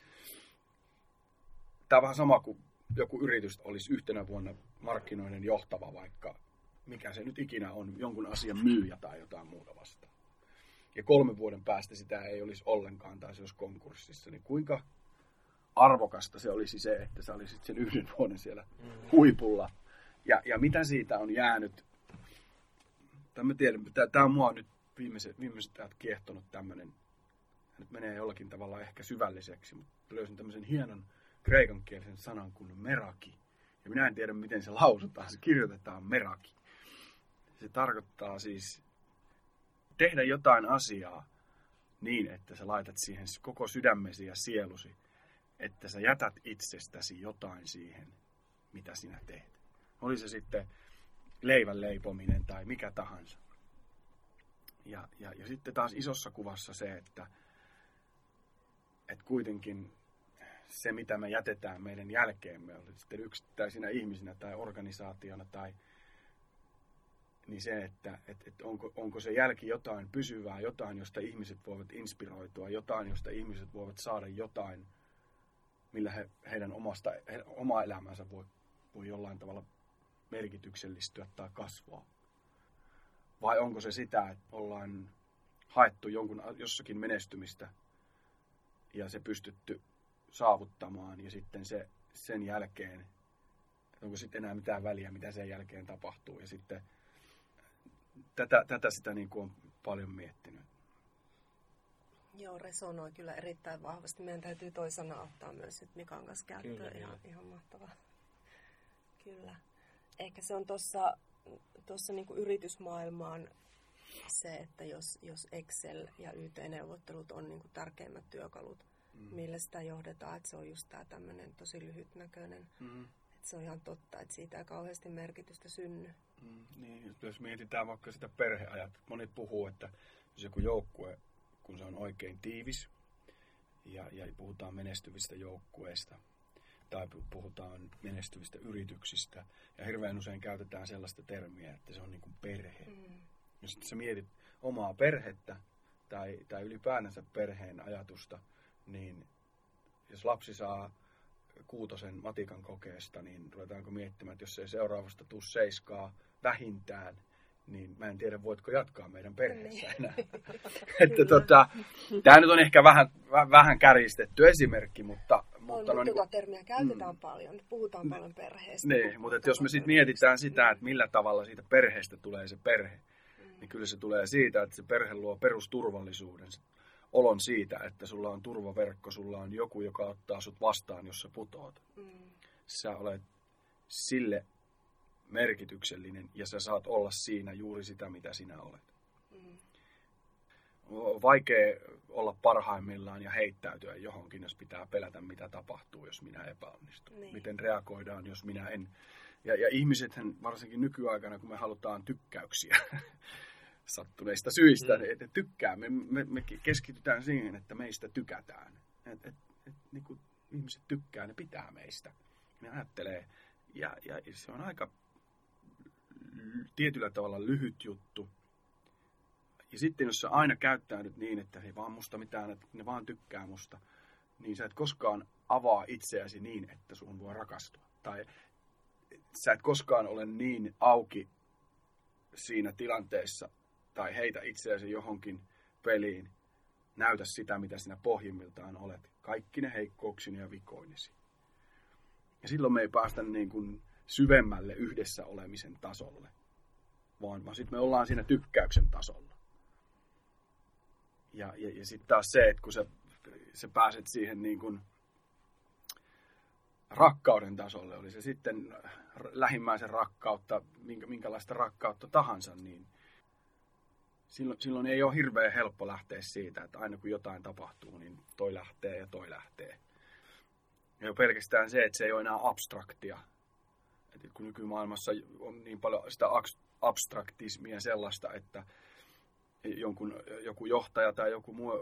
C: tämä on vähän sama kuin joku yritys olisi yhtenä vuonna markkinoiden johtava vaikka, mikä se nyt ikinä on, jonkun asian myyjä tai jotain muuta vastaan. Ja kolmen vuoden päästä sitä ei olisi ollenkaan tai se olisi konkurssissa, niin kuinka arvokasta se olisi se, että sä olisit sen yhden vuoden siellä huipulla. Ja, ja mitä siitä on jäänyt, tämä tiedän, tämä on mua nyt viimeiset, viimeiset ajat kiehtonut tämmöinen, nyt menee jollakin tavalla ehkä syvälliseksi, mutta löysin tämmöisen hienon kreikankielisen sanan kuin meraki. Ja minä en tiedä, miten se lausutaan. Se kirjoitetaan meraki. Se tarkoittaa siis tehdä jotain asiaa niin, että sä laitat siihen koko sydämesi ja sielusi että sä jätät itsestäsi jotain siihen, mitä sinä teet. Oli se sitten leivän leipominen tai mikä tahansa. Ja, ja, ja sitten taas isossa kuvassa se, että, että kuitenkin se, mitä me jätetään meidän jälkeemme, oli sitten yksittäisinä ihmisinä tai organisaationa tai niin se, että että että onko, onko se jälki jotain pysyvää, jotain, josta ihmiset voivat inspiroitua, jotain, josta ihmiset voivat saada jotain millä he, heidän omasta, he, oma elämänsä voi, voi jollain tavalla merkityksellistyä tai kasvaa. Vai onko se sitä, että ollaan haettu jonkun, jossakin menestymistä ja se pystytty saavuttamaan ja sitten se, sen jälkeen, onko sitten enää mitään väliä, mitä sen jälkeen tapahtuu. Ja sitten tätä, tätä sitä niin kuin on paljon miettinyt.
A: Joo, resonoi kyllä erittäin vahvasti. Meidän täytyy toi sana ottaa myös nyt Mikan kanssa käyttöön. Kyllä, ihan, ihan mahtavaa. Kyllä. Ehkä se on tuossa tossa niinku yritysmaailmaan se, että jos, jos Excel ja YT-neuvottelut on niinku tärkeimmät työkalut, mm. millä sitä johdetaan, että se on just tämä tämmöinen tosi lyhytnäköinen. Mm. Että se on ihan totta, että siitä ei kauheasti merkitystä synny.
C: Mm, niin, jos mietitään vaikka sitä perheajat, monet puhuu, että jos joku joukkue kun se on oikein tiivis ja, ja puhutaan menestyvistä joukkueista tai puhutaan menestyvistä yrityksistä ja hirveän usein käytetään sellaista termiä, että se on niin kuin perhe. Mm. Ja sitten sä mietit omaa perhettä tai, tai ylipäänsä perheen ajatusta, niin jos lapsi saa kuutosen matikan kokeesta, niin ruvetaanko miettimään, että jos ei seuraavasta tuu seiskaa vähintään, niin mä en tiedä, voitko jatkaa meidän perheessä niin. enää. että tota, tämä nyt on ehkä vähän, vähän kärjistetty esimerkki, mutta...
A: mutta on, no, niin, termiä käytetään mm, paljon, puhutaan ne, paljon perheestä.
C: Niin, mutta että jos me sitten mietitään sitä, että millä tavalla siitä perheestä tulee se perhe, mm. niin kyllä se tulee siitä, että se perhe luo perusturvallisuuden, olon siitä, että sulla on turvaverkko, sulla on joku, joka ottaa sut vastaan, jos sä putoat. Mm. Sä olet sille merkityksellinen ja sä saat olla siinä juuri sitä, mitä sinä olet. Mm. on vaikea olla parhaimmillaan ja heittäytyä johonkin, jos pitää pelätä, mitä tapahtuu, jos minä epäonnistun.
A: Niin.
C: Miten reagoidaan, jos minä en. Ja, ja ihmisethän, varsinkin nykyaikana, kun me halutaan tykkäyksiä sattuneista syistä,
B: Mm.
C: mm. että tykkää. Me, me, me keskitytään siihen, että meistä tykätään. Et, et, et, niin kuin ihmiset tykkää, ne pitää meistä. Ne ajattelee, ja, ja se on aika tietyllä tavalla lyhyt juttu. Ja sitten jos sä aina käyttäydyt niin, että ei vaan musta mitään, että ne vaan tykkää musta, niin sä et koskaan avaa itseäsi niin, että sun voi rakastua. Tai sä et koskaan ole niin auki siinä tilanteessa tai heitä itseäsi johonkin peliin, näytä sitä, mitä sinä pohjimmiltaan olet, kaikki ne heikkouksineen ja vikoinesi. Ja silloin me ei päästä niin kuin syvemmälle yhdessä olemisen tasolle, vaan, vaan sitten me ollaan siinä tykkäyksen tasolla. Ja, ja, ja sitten taas se, että kun sä, sä pääset siihen niin kuin rakkauden tasolle, oli se sitten lähimmäisen rakkautta, minkä, minkälaista rakkautta tahansa, niin silloin, silloin ei ole hirveän helppo lähteä siitä, että aina kun jotain tapahtuu, niin toi lähtee ja toi lähtee. Ja jo pelkästään se, että se ei ole enää abstraktia. Et kun nykymaailmassa on niin paljon sitä abstraktismia sellaista, että jonkun, joku johtaja tai joku muu,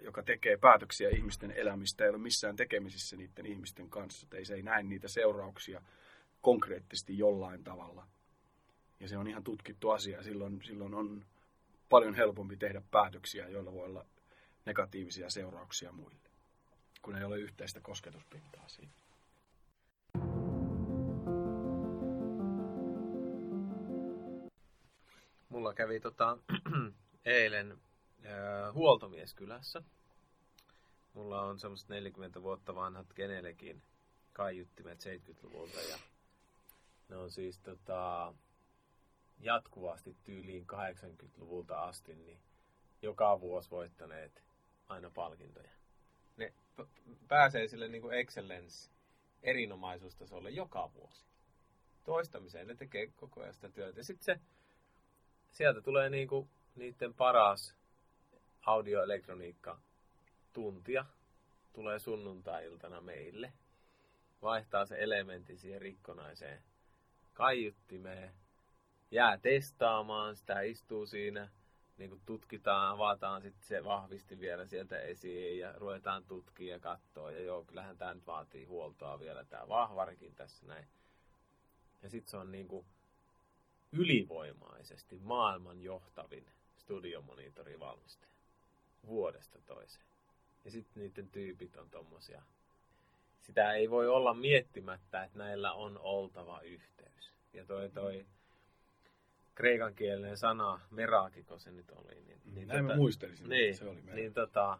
C: joka tekee päätöksiä ihmisten elämistä, ei ole missään tekemisissä niiden ihmisten kanssa. Että ei se ei näe niitä seurauksia konkreettisesti jollain tavalla. Ja se on ihan tutkittu asia. Silloin, silloin on paljon helpompi tehdä päätöksiä, joilla voi olla negatiivisia seurauksia muille, kun ei ole yhteistä kosketuspintaa siinä.
B: Mulla kävi tota, eilen äh, huoltomies kylässä. Mulla on semmoset 40 vuotta vanhat Genelekin kaiuttimet 70-luvulta ja ne on siis tota, jatkuvasti tyyliin 80-luvulta asti niin joka vuosi voittaneet aina palkintoja. Ne p- pääsee sille niin kuin excellence erinomaisuustasolle joka vuosi. Toistamiseen ne tekee koko ajan sitä työtä. Ja sitten se sieltä tulee niinku niiden paras audioelektroniikka tuntia. Tulee sunnuntai-iltana meille. Vaihtaa se elementti siihen rikkonaiseen kaiuttimeen. Jää testaamaan sitä, istuu siinä. Niin tutkitaan, avataan sitten se vahvisti vielä sieltä esiin ja ruvetaan tutkia ja katsoa. Ja joo, kyllähän tämä nyt vaatii huoltoa vielä, tämä vahvarikin tässä näin. Ja sitten se on niinku ylivoimaisesti maailman johtavin studiomonitorivalmistaja vuodesta toiseen. Ja sitten niiden tyypit on tommosia. Sitä ei voi olla miettimättä, että näillä on oltava yhteys. Ja toi toi kreikankielinen sana, merakiko se nyt oli. Niin,
C: Niin Näin mä muistelisin,
B: niin,
C: että se oli
B: niin tota,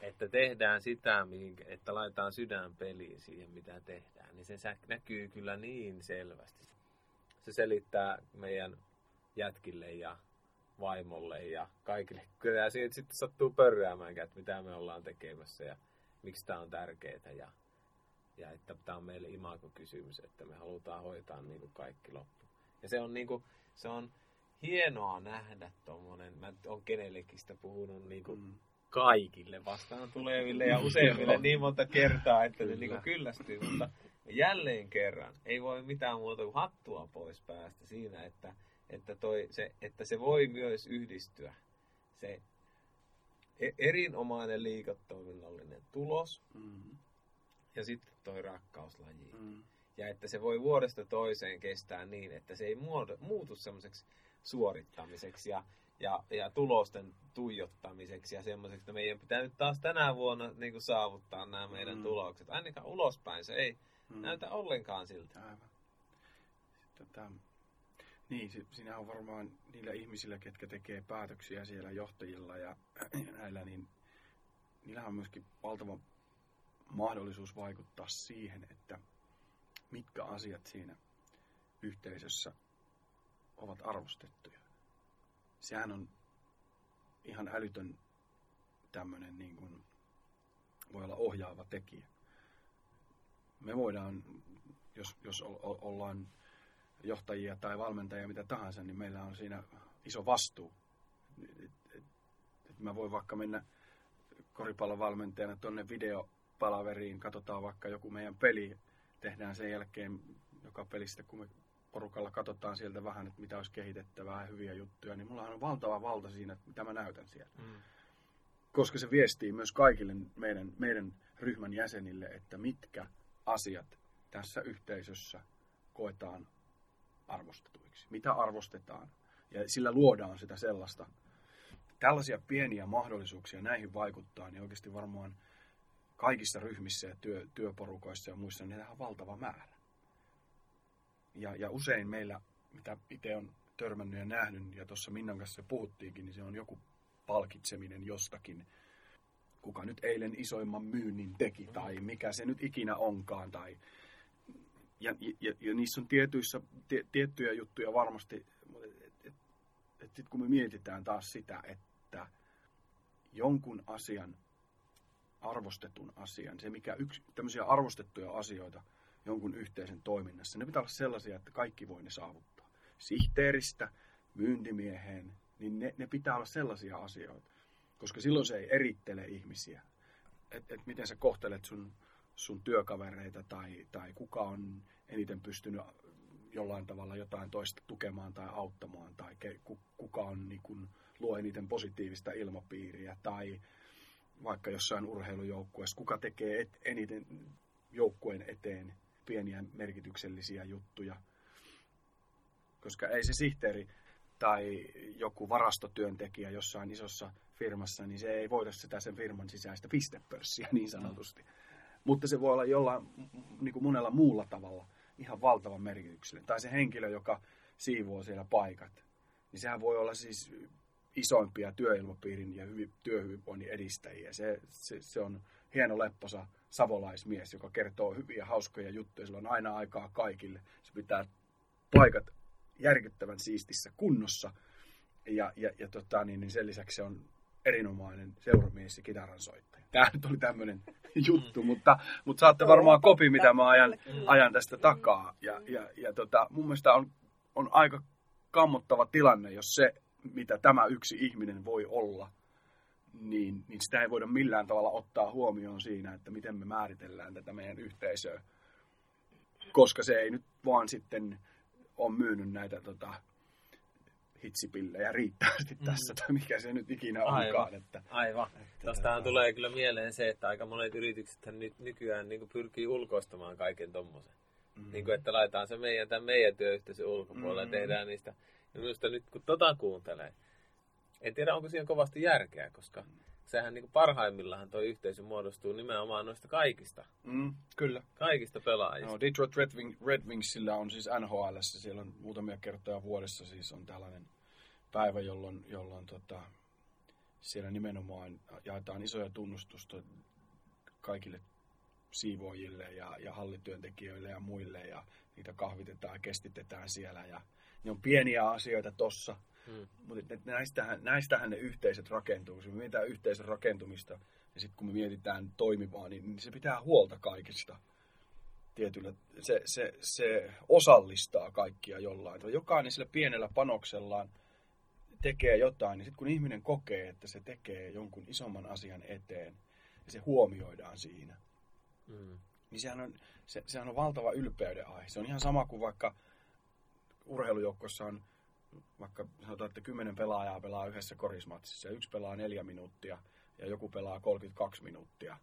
B: että tehdään sitä, että laitetaan sydän peliin siihen, mitä tehdään, niin se näkyy kyllä niin selvästi. Se selittää meidän jätkille ja vaimolle ja kaikille. Kyllä siitä sitten sattuu pörräämään, että mitä me ollaan tekemässä ja miksi tämä on tärkeää ja, ja että tämä on meille imago-kysymys, että me halutaan hoitaa niin kuin kaikki loppu. Ja se on, niin kuin, se on hienoa nähdä tuommoinen, mä oon kenellekin sitä puhunut niin kuin
C: Mm.
B: kaikille vastaan tuleville ja useimmille niin monta kertaa, että ne
C: Kyllä.
B: niin kyllästyy, mutta jälleen kerran ei voi mitään muuta kuin hattua pois päästä siinä, että, että, toi, se, että se voi myös yhdistyä. Se e- erinomainen liiketoiminnallinen tulos
C: Mm.
B: ja sitten toi rakkauslaji.
C: Mm.
B: Ja että se voi vuodesta toiseen kestää niin, että se ei muodo, muutu semmoiseksi suorittamiseksi ja, ja, ja tulosten tuijottamiseksi ja semmoiseksi, että meidän pitää nyt taas tänä vuonna niin kuin saavuttaa nämä meidän
C: Mm.
B: tulokset. Ainakaan ulospäin se ei
C: Mm.
B: näytä ollenkaan siltä.
C: Aivan. Tota, niin, si- siinä on varmaan niillä ihmisillä, ketkä tekee päätöksiä siellä johtajilla ja näillä, niin niillä on myöskin valtava mahdollisuus vaikuttaa siihen, että mitkä asiat siinä yhteisössä ovat arvostettuja. Sehän on ihan älytön tämmöinen niin kuin, voi olla ohjaava tekijä. Me voidaan, jos, jos ollaan johtajia tai valmentajia mitä tahansa, niin meillä on siinä iso vastuu. Et- et- että mä voin vaikka mennä koripallon valmentajana tuonne videopalaveriin, katsotaan vaikka joku meidän peli, tehdään sen jälkeen joka pelistä, kun me porukalla katsotaan sieltä vähän, että mitä olisi kehitettävää ja hyviä juttuja, niin mulla on valtava valta siinä, että mitä mä näytän siellä.
B: Mm.
C: Koska se viestii myös kaikille meidän, meidän ryhmän jäsenille, että mitkä asiat tässä yhteisössä koetaan arvostetuiksi. Mitä arvostetaan. Ja sillä luodaan sitä sellaista. Tällaisia pieniä mahdollisuuksia näihin vaikuttaa, niin oikeasti varmaan kaikissa ryhmissä ja työ, työporukoissa ja muissa, niin on valtava määrä. Ja, ja usein meillä, mitä itse on törmännyt ja nähnyt, ja tuossa Minnan kanssa puhuttiinkin, niin se on joku palkitseminen jostakin, kuka nyt eilen isoimman myynnin teki, tai mikä se nyt ikinä onkaan, tai ja, ja, ja niissä on tietyissä, tie, tiettyjä juttuja varmasti, että et, et, et sit kun me mietitään taas sitä, että jonkun asian, arvostetun asian, se mikä yksi, tämmöisiä arvostettuja asioita jonkun yhteisen toiminnassa, ne pitää olla sellaisia, että kaikki voi ne saavuttaa. Sihteeristä, myyntimieheen, niin ne, ne pitää olla sellaisia asioita, koska silloin se ei erittele ihmisiä. Että et miten sä kohtelet sun sun työkavereita tai, tai kuka on eniten pystynyt jollain tavalla jotain toista tukemaan tai auttamaan tai ke, kuka on niin kuin, luo eniten positiivista ilmapiiriä tai vaikka jossain urheilujoukkueessa, kuka tekee et, eniten joukkueen eteen pieniä merkityksellisiä juttuja. Koska ei se sihteeri tai joku varastotyöntekijä jossain isossa firmassa, niin se ei voita sitä sen firman sisäistä pistepörssiä niin sanotusti. Mm mutta se voi olla jollain niin kuin monella muulla tavalla ihan valtavan merkityksellinen. Tai se henkilö, joka siivoo siellä paikat, niin sehän voi olla siis isoimpia työilmapiirin ja hyvi, työhyvinvoinnin edistäjiä. Se, se, se on hieno lepposa savolaismies, joka kertoo hyviä hauskoja juttuja. Sillä on aina aikaa kaikille. Se pitää paikat järkyttävän siistissä kunnossa. Ja, ja, ja tota, niin, niin sen lisäksi se on erinomainen seuramies ja kitaransoittaja. Tämä nyt oli tämmöinen juttu, mutta, mutta saatte varmaan kopi, mitä mä ajan, ajan tästä takaa. Ja, ja, ja tota, mun mielestä on, on aika kammottava tilanne, jos se, mitä tämä yksi ihminen voi olla, niin, niin sitä ei voida millään tavalla ottaa huomioon siinä, että miten me määritellään tätä meidän yhteisöä. Koska se ei nyt vaan sitten ole myynyt näitä tota, hitsipillejä riittävästi mm. tässä, tai mikä se nyt ikinä onkaan. Aivan. Että,
B: Aivan. Tästähän tulee kyllä mieleen se, että aika monet yritykset nyt nykyään niin pyrkii ulkoistamaan kaiken tommosen. Mm. Niin kuin, että laitetaan se meidän, tämän meidän työyhteisön ulkopuolelle mm. ja tehdään niistä. Ja minusta nyt kun tota kuuntelee, en tiedä onko siinä kovasti järkeä, koska mm. Sehän niin parhaimmillaan tuo yhteisö muodostuu nimenomaan noista kaikista.
C: Mm, kyllä.
B: Kaikista pelaajista.
C: No, Detroit Red, Wing, Red Wingsillä on siis NHL, siellä on muutamia kertoja vuodessa siis on tällainen päivä, jolloin, jolloin tota, siellä nimenomaan jaetaan isoja tunnustusta kaikille siivoojille ja, ja hallityöntekijöille ja muille ja niitä kahvitetaan ja kestitetään siellä ja ne on pieniä asioita tossa, hmm. mutta näistähän, näistähän ne yhteisöt rakentuu. Kun me mietitään yhteisön rakentumista ja sitten kun me mietitään toimivaa, niin, niin se pitää huolta kaikista tietyllä, se, se, se osallistaa kaikkia jollain. Jokainen sillä pienellä panoksellaan tekee jotain, niin sitten kun ihminen kokee, että se tekee jonkun isomman asian eteen, ja se huomioidaan siinä, mm. niin sehän on, se, sehän on valtava ylpeyden aihe. Se on ihan sama kuin vaikka urheilujoukkossa on vaikka sanotaan, että kymmenen pelaajaa pelaa yhdessä korismatsissa ja yksi pelaa neljä minuuttia ja joku pelaa 32 minuuttia.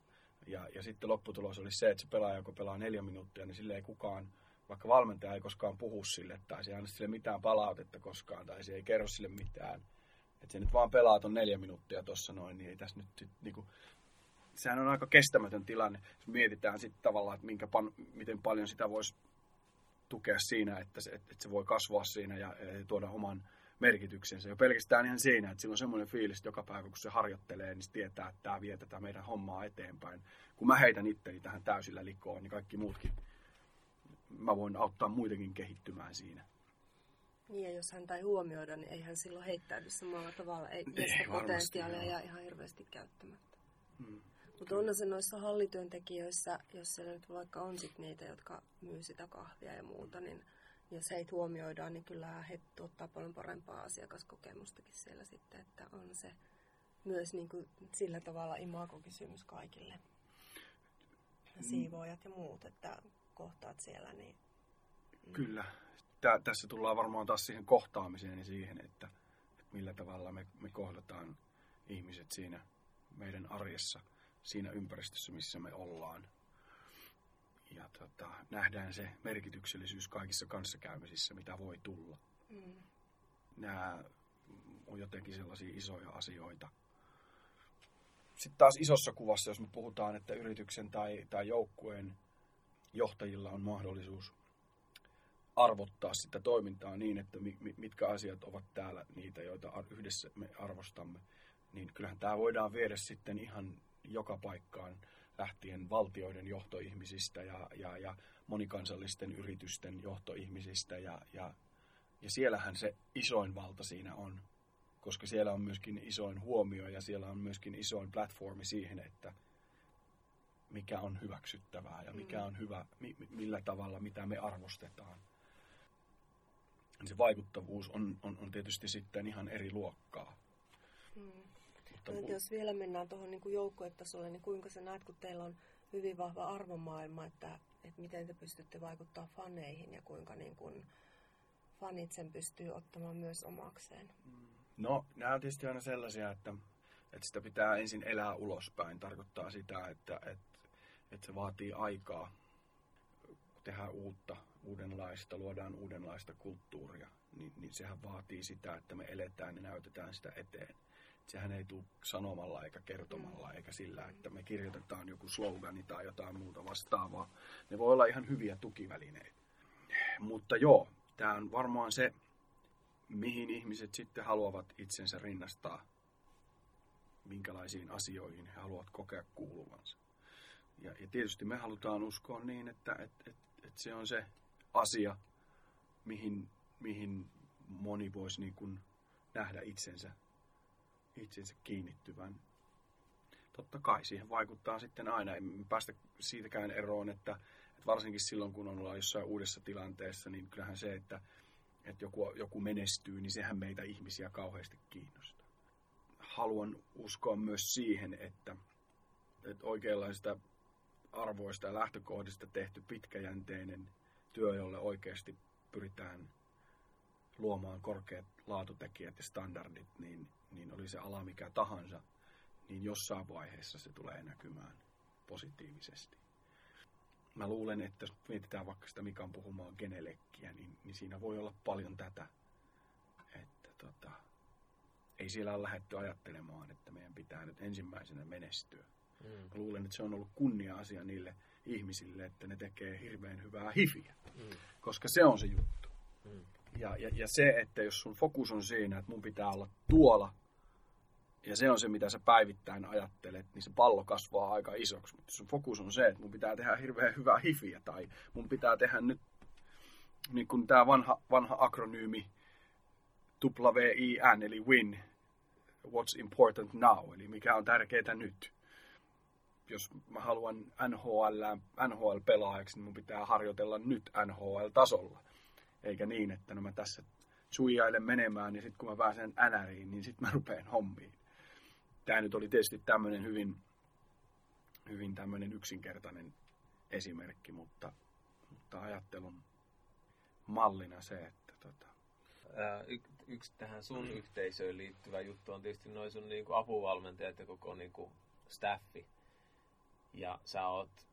C: Ja, ja sitten lopputulos olisi se, että se pelaaja, joka pelaa neljä minuuttia, niin sille ei kukaan vaikka valmentaja ei koskaan puhu sille, tai se ei anna sille mitään palautetta koskaan, tai se ei kerro sille mitään. Että se nyt vaan pelaa ton neljä minuuttia tuossa noin, niin ei tässä nyt sit, niinku, sehän on aika kestämätön tilanne. Jos mietitään sitten tavallaan, että minkä pan, miten paljon sitä voisi tukea siinä, että se, että se voi kasvaa siinä ja, ja tuoda oman merkityksensä. Jo pelkästään ihan siinä, että sillä on semmoinen fiilis, että joka päivä kun se harjoittelee, niin se tietää, että tämä vie tätä meidän hommaa eteenpäin. Kun mä heitän itteni tähän täysillä likoon, niin kaikki muutkin mä voin auttaa muitakin kehittymään siinä.
A: Niin, ja jos häntä ei huomioida, niin ei hän silloin heittäydy samalla tavalla. Ei, ei sitä potentiaalia jää ihan hirveästi käyttämättä. Hmm. Mutta on se noissa hallityöntekijöissä, jos siellä nyt vaikka on sit niitä, jotka myy sitä kahvia ja muuta, niin jos heitä huomioidaan, niin kyllä he tuottaa paljon parempaa asiakaskokemustakin siellä sitten, että on se myös niin kuin sillä tavalla imagokysymys kaikille. Siivoojat ja muut, että kohtaat siellä, niin
C: Kyllä. Tää, tässä tullaan varmaan taas siihen kohtaamiseen ja siihen, että, että millä tavalla me, me kohdataan ihmiset siinä meidän arjessa, siinä ympäristössä, missä me ollaan. Ja tota, nähdään se merkityksellisyys kaikissa kanssakäymisissä, mitä voi tulla.
A: mm,
C: Nämä on jotenkin sellaisia isoja asioita. Sitten taas isossa kuvassa, jos me puhutaan, että yrityksen tai, tai joukkueen johtajilla on mahdollisuus arvottaa sitä toimintaa niin, että mi- mi- mitkä asiat ovat täällä niitä, joita yhdessä me arvostamme, niin kyllähän tämä voidaan viedä sitten ihan joka paikkaan lähtien valtioiden johtoihmisistä ja, ja, ja monikansallisten yritysten johtoihmisistä ja, ja, ja siellähän se isoin valta siinä on, koska siellä on myöskin isoin huomio ja siellä on myöskin isoin platformi siihen, että mikä on hyväksyttävää ja mikä
A: Mm.
C: on hyvä, mi- mi- millä tavalla, mitä me arvostetaan. Se vaikuttavuus on, on, on tietysti sitten ihan eri luokkaa.
A: mm.
C: Mutta
A: No, jos vielä mennään tuohon niin joukkuetasolle, niin kuinka sä näet, kun teillä on hyvin vahva arvomaailma, että, että miten te pystytte vaikuttaa faneihin ja kuinka niin kuin fanit sen pystyy ottamaan myös omakseen?
C: No, nämä on tietysti aina sellaisia, että, että sitä pitää ensin elää ulospäin. Tarkoittaa sitä, että, että, että se vaatii aikaa tehdä uutta, uudenlaista, luodaan uudenlaista kulttuuria. Niin, niin sehän vaatii sitä, että me eletään ja näytetään sitä eteen. Sehän ei tule sanomalla eikä kertomalla eikä sillä, että me kirjoitetaan joku slogani tai jotain muuta vastaavaa. Ne voi olla ihan hyviä tukivälineitä. Mutta joo, tämä on varmaan se, mihin ihmiset sitten haluavat itsensä rinnastaa, minkälaisiin asioihin he haluavat kokea kuuluvansa. Ja, ja tietysti me halutaan uskoa niin, että et, et, et se on se asia, mihin, mihin moni voisi niin kuin nähdä itsensä, itsensä kiinnittyvän. Totta kai siihen vaikuttaa sitten aina, emme päästä siitäkään eroon, että, että varsinkin silloin kun ollaan jossain uudessa tilanteessa, niin kyllähän se, että että joku, joku menestyy, niin sehän meitä ihmisiä kauheasti kiinnostaa. Haluan uskoa myös siihen, että, että oikeanlaista arvoista ja lähtökohdista tehty pitkäjänteinen työ, jolle oikeasti pyritään luomaan korkeat laatutekijät ja standardit, niin, niin oli se ala mikä tahansa, niin jossain vaiheessa se tulee näkymään positiivisesti mä luulen, että jos mietitään vaikka sitä Mikan puhumaan genelekkiä, niin, niin siinä voi olla paljon tätä, että tota, ei siellä ole lähdetty ajattelemaan, että meidän pitää nyt ensimmäisenä menestyä.
B: Mm.
C: Mä luulen, että se on ollut kunnia-asia niille ihmisille, että ne tekee hirveän hyvää hifiä,
B: Mm.
C: koska se on se juttu.
B: Mm.
C: Ja, ja, ja se, että jos sun fokus on siinä, että mun pitää olla tuolla, ja se on se, mitä sä päivittäin ajattelet, niin se pallo kasvaa aika isoksi. Mutta sun fokus on se, että mun pitää tehdä hirveän hyvää hifiä, tai mun pitää tehdä nyt, niin kuin tämä vanha, vanha akronyymi WIN, eli WIN, What's Important Now, eli mikä on tärkeää nyt. Jos mä haluan NHL, NHL-pelaajaksi, niin mun pitää harjoitella nyt NHL-tasolla. Eikä niin, että no mä tässä suijailen menemään, niin sitten kun mä pääsen NRiin, niin sitten mä rupean hommiin. Tämä nyt oli tietysti tämmöinen hyvin, hyvin tämmöinen yksinkertainen esimerkki, mutta, mutta ajattelun mallina se, että tota,
B: Ää, y- yksi tähän sun yhteisöön liittyvä juttu on tietysti noin sun niinku apuvalmentajat ja koko niinku staffi. Ja sä oot,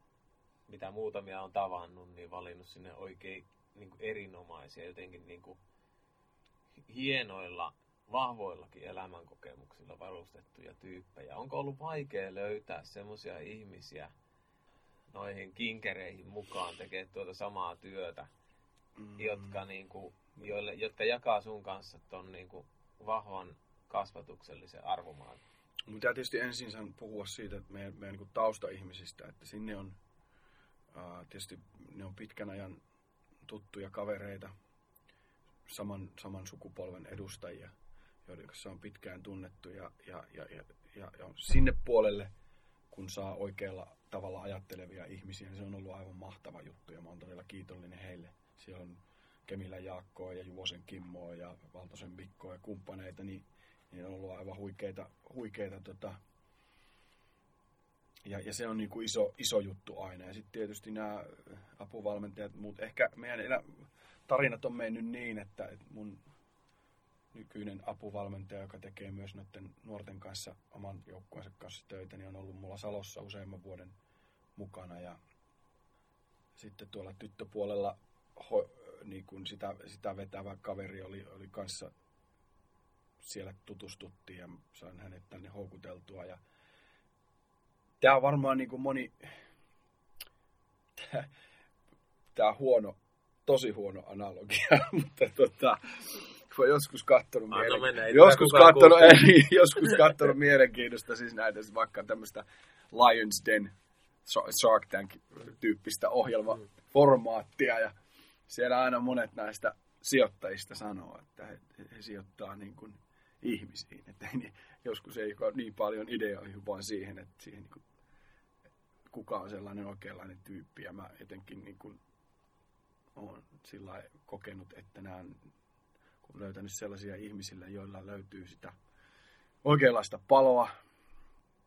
B: mitä muutamia on tavannut, niin valinnut sinne oikein niinku erinomaisia, jotenkin niinku hienoilla, vahvoillakin elämänkokemuksilla varustettuja tyyppejä. Onko ollut vaikea löytää semmoisia ihmisiä noihin kinkereihin mukaan tekemään tuota samaa työtä,
C: mm,
B: jotka, niin kuin, joille, jotka jakaa sun kanssa ton niin kuin, vahvan kasvatuksellisen arvomaailman.
C: Mun pitää tietysti ensin san- puhua siitä, että meidän, meidän niin taustaihmisistä, että sinne on ää, tietysti ne on pitkän ajan tuttuja kavereita, saman, saman sukupolven edustajia, joiden kanssa on pitkään tunnettu ja, ja, ja, ja, ja, ja sinne puolelle, kun saa oikealla tavalla ajattelevia ihmisiä, niin se on ollut aivan mahtava juttu ja mä oon todella kiitollinen heille. Siellä on Kemilän Jaakkoa ja Juvosen Kimmoa ja Valtosen Mikkoa ja kumppaneita, niin, niin on ollut aivan huikeita, huikeita tota, ja, ja se on niin kuin iso, iso juttu aina. Ja sitten tietysti nämä apuvalmentajat, muut, ehkä meidän elä, tarinat on mennyt niin, että, mun nykyinen apuvalmentaja, joka tekee myös noiden nuorten kanssa oman joukkueensa kanssa töitä, niin on ollut mulla Salossa useamman vuoden mukana. Ja sitten tuolla tyttöpuolella ho, niin kun sitä, sitä vetävä kaveri oli, oli kanssa siellä tutustuttiin ja sain hänet tänne houkuteltua. Ja tämä on varmaan niin kuin moni, tämä on huono, tosi huono analogia, mutta tota, kun joskus katsonut, mielen... joskus katsonut, ei, joskus katsonut mielenkiinnosta siis näitä vaikka tämmöistä Lions Den Shark Tank-tyyppistä ohjelmaformaattia ja siellä aina monet näistä sijoittajista sanoo, että he, he sijoittaa niin kuin ihmisiin. Että ei, joskus ei ole niin paljon ideoihin, vaan siihen, että siihen niin kuin, kuka on sellainen oikeanlainen tyyppi. Ja mä jotenkin niin kuin, olen sillä kokenut, että nämä kun löytänyt sellaisia ihmisille, joilla löytyy sitä oikeanlaista paloa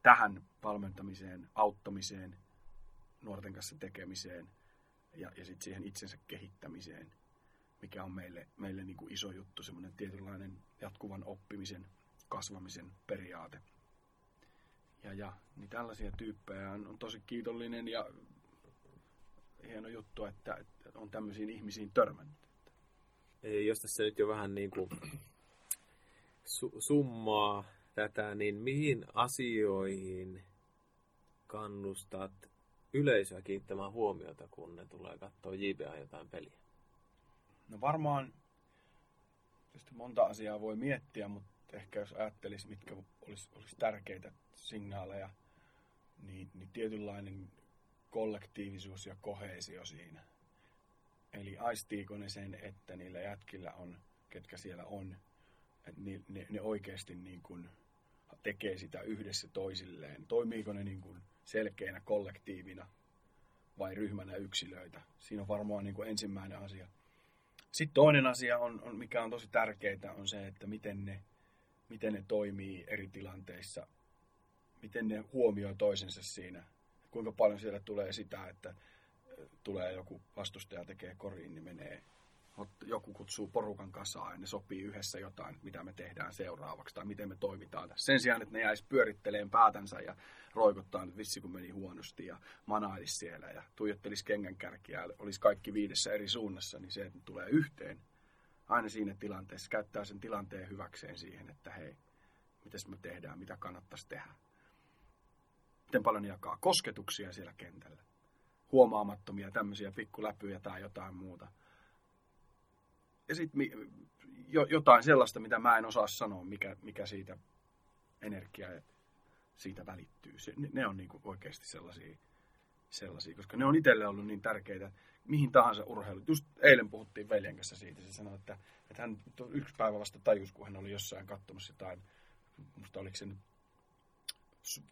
C: tähän valmentamiseen, auttamiseen, nuorten kanssa tekemiseen ja, ja sitten siihen itsensä kehittämiseen, mikä on meille, meille niin kuin iso juttu, semmoinen tietynlainen jatkuvan oppimisen, kasvamisen periaate. Ja, ja niin tällaisia tyyppejä on, on tosi kiitollinen ja hieno juttu, että, että on tämmöisiin ihmisiin törmännyt.
B: Jos tässä nyt jo vähän niin kuin su- summaa tätä, niin mihin asioihin kannustat yleisöä kiinnittämään huomiota, kun ne tulee katsoa JBA jotain peliä?
C: No varmaan tietysti monta asiaa voi miettiä, mutta ehkä jos ajattelisi, mitkä olisi, olisi tärkeitä signaaleja, niin, niin tietynlainen kollektiivisuus ja kohesio siinä. Eli aistiiko ne sen, että niillä jätkillä on, ketkä siellä on, että ne, ne, ne oikeasti niin kuin tekee sitä yhdessä toisilleen. Toimiiko ne niin kuin selkeänä kollektiivina vai ryhmänä yksilöitä? Siinä on varmaan niin kuin ensimmäinen asia. Sitten toinen asia, on, on, mikä on tosi tärkeää, on se, että miten ne, miten ne toimii eri tilanteissa. Miten ne huomioi toisensa siinä. Kuinka paljon siellä tulee sitä, että tulee joku vastustaja tekee koriin, niin menee joku kutsuu porukan kasaan ja ne sopii yhdessä jotain, mitä me tehdään seuraavaksi tai miten me toimitaan. Sen sijaan, että ne jäisi pyöritteleen päätänsä ja roikottaa nyt vitsi kun meni huonosti ja manailisi siellä ja tuijottelisi kengänkärkiä olisi kaikki viidessä eri suunnassa, niin se, että tulee yhteen aina siinä tilanteessa, käyttää sen tilanteen hyväkseen siihen, että hei, miten me tehdään, mitä kannattaisi tehdä. Miten paljon jakaa kosketuksia siellä kentällä. Huomaamattomia tämmöisiä pikkuläpyjä tai jotain muuta ja sitten jo, jotain sellaista, mitä mä en osaa sanoa, mikä, mikä siitä energiaa siitä välittyy. Ne, ne on niin oikeasti sellaisia, sellaisia, koska ne on itselle ollut niin tärkeitä, mihin tahansa urheilu. Just eilen puhuttiin veljen kanssa siitä, se sanoi, että, että hän yksi päivä vasta tajus, kun hän oli jossain katsomassa jotain, musta oliko se nyt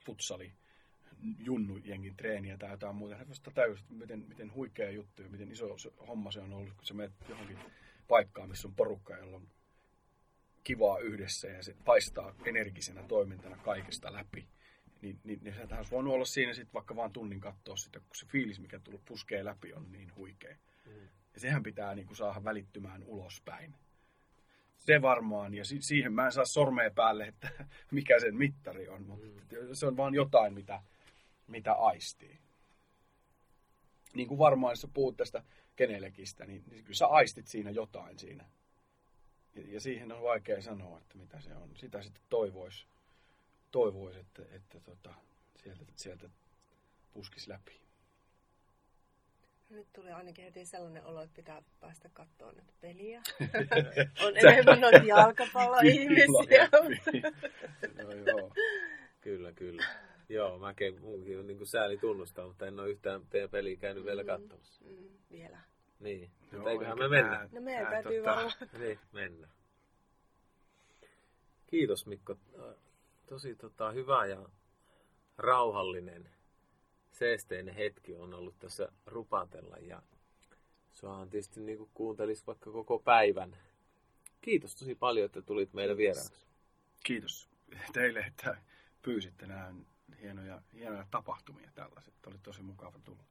C: futsali, junnu jengin treeniä tai jotain muuta. Hän vasta tajusi, miten, miten huikea juttu ja miten iso homma se on ollut, kun sä menet johonkin paikkaa, missä on porukka, jolla on kivaa yhdessä ja se paistaa energisenä toimintana kaikesta läpi. Niin, niin, niin sä olisi voinut olla siinä sitten vaikka vaan tunnin katsoa sitä, kun se fiilis, mikä tullut puskee läpi, on niin huikea. Mm. Ja sehän pitää niin kuin, saada välittymään ulospäin. Se varmaan, ja si- siihen mä en saa sormea päälle, että mikä sen mittari on, mutta mm. se on vaan jotain, mitä, mitä aistii. Niin kuin varmaan, jos puhut tästä kenellekistä, niin, niin kyllä sä aistit siinä jotain siinä. Ja, ja siihen on vaikea sanoa, että mitä se on. Sitä sitten toivoisi, toivois, että, että tota, sieltä, sieltä puskisi läpi.
A: Nyt tuli ainakin heti sellainen olo, että pitää päästä katsoa nyt peliä. on enemmän noita jalkapalloihmisiä.
B: no, joo. Kyllä, kyllä. Joo, mäkin munkin on niin kuin sääli tunnustaa, mutta en ole yhtään peliä käynyt mm, vielä katsomassa. Mm,
A: vielä.
B: Niin, Joo, mutta eiköhän me mennä.
A: No meidän täytyy tota... varmaan.
B: Niin, mennä. Kiitos Mikko. Tosi tota, hyvä ja rauhallinen, seesteinen hetki on ollut tässä rupatella ja suahan tietysti niin kuin kuuntelis vaikka koko päivän. Kiitos tosi paljon, että tulit meidän vieraaksi.
C: kiitos teille, että pyysitte nämä hienoja, hienoja tapahtumia tällaiset. Oli tosi mukava tulla.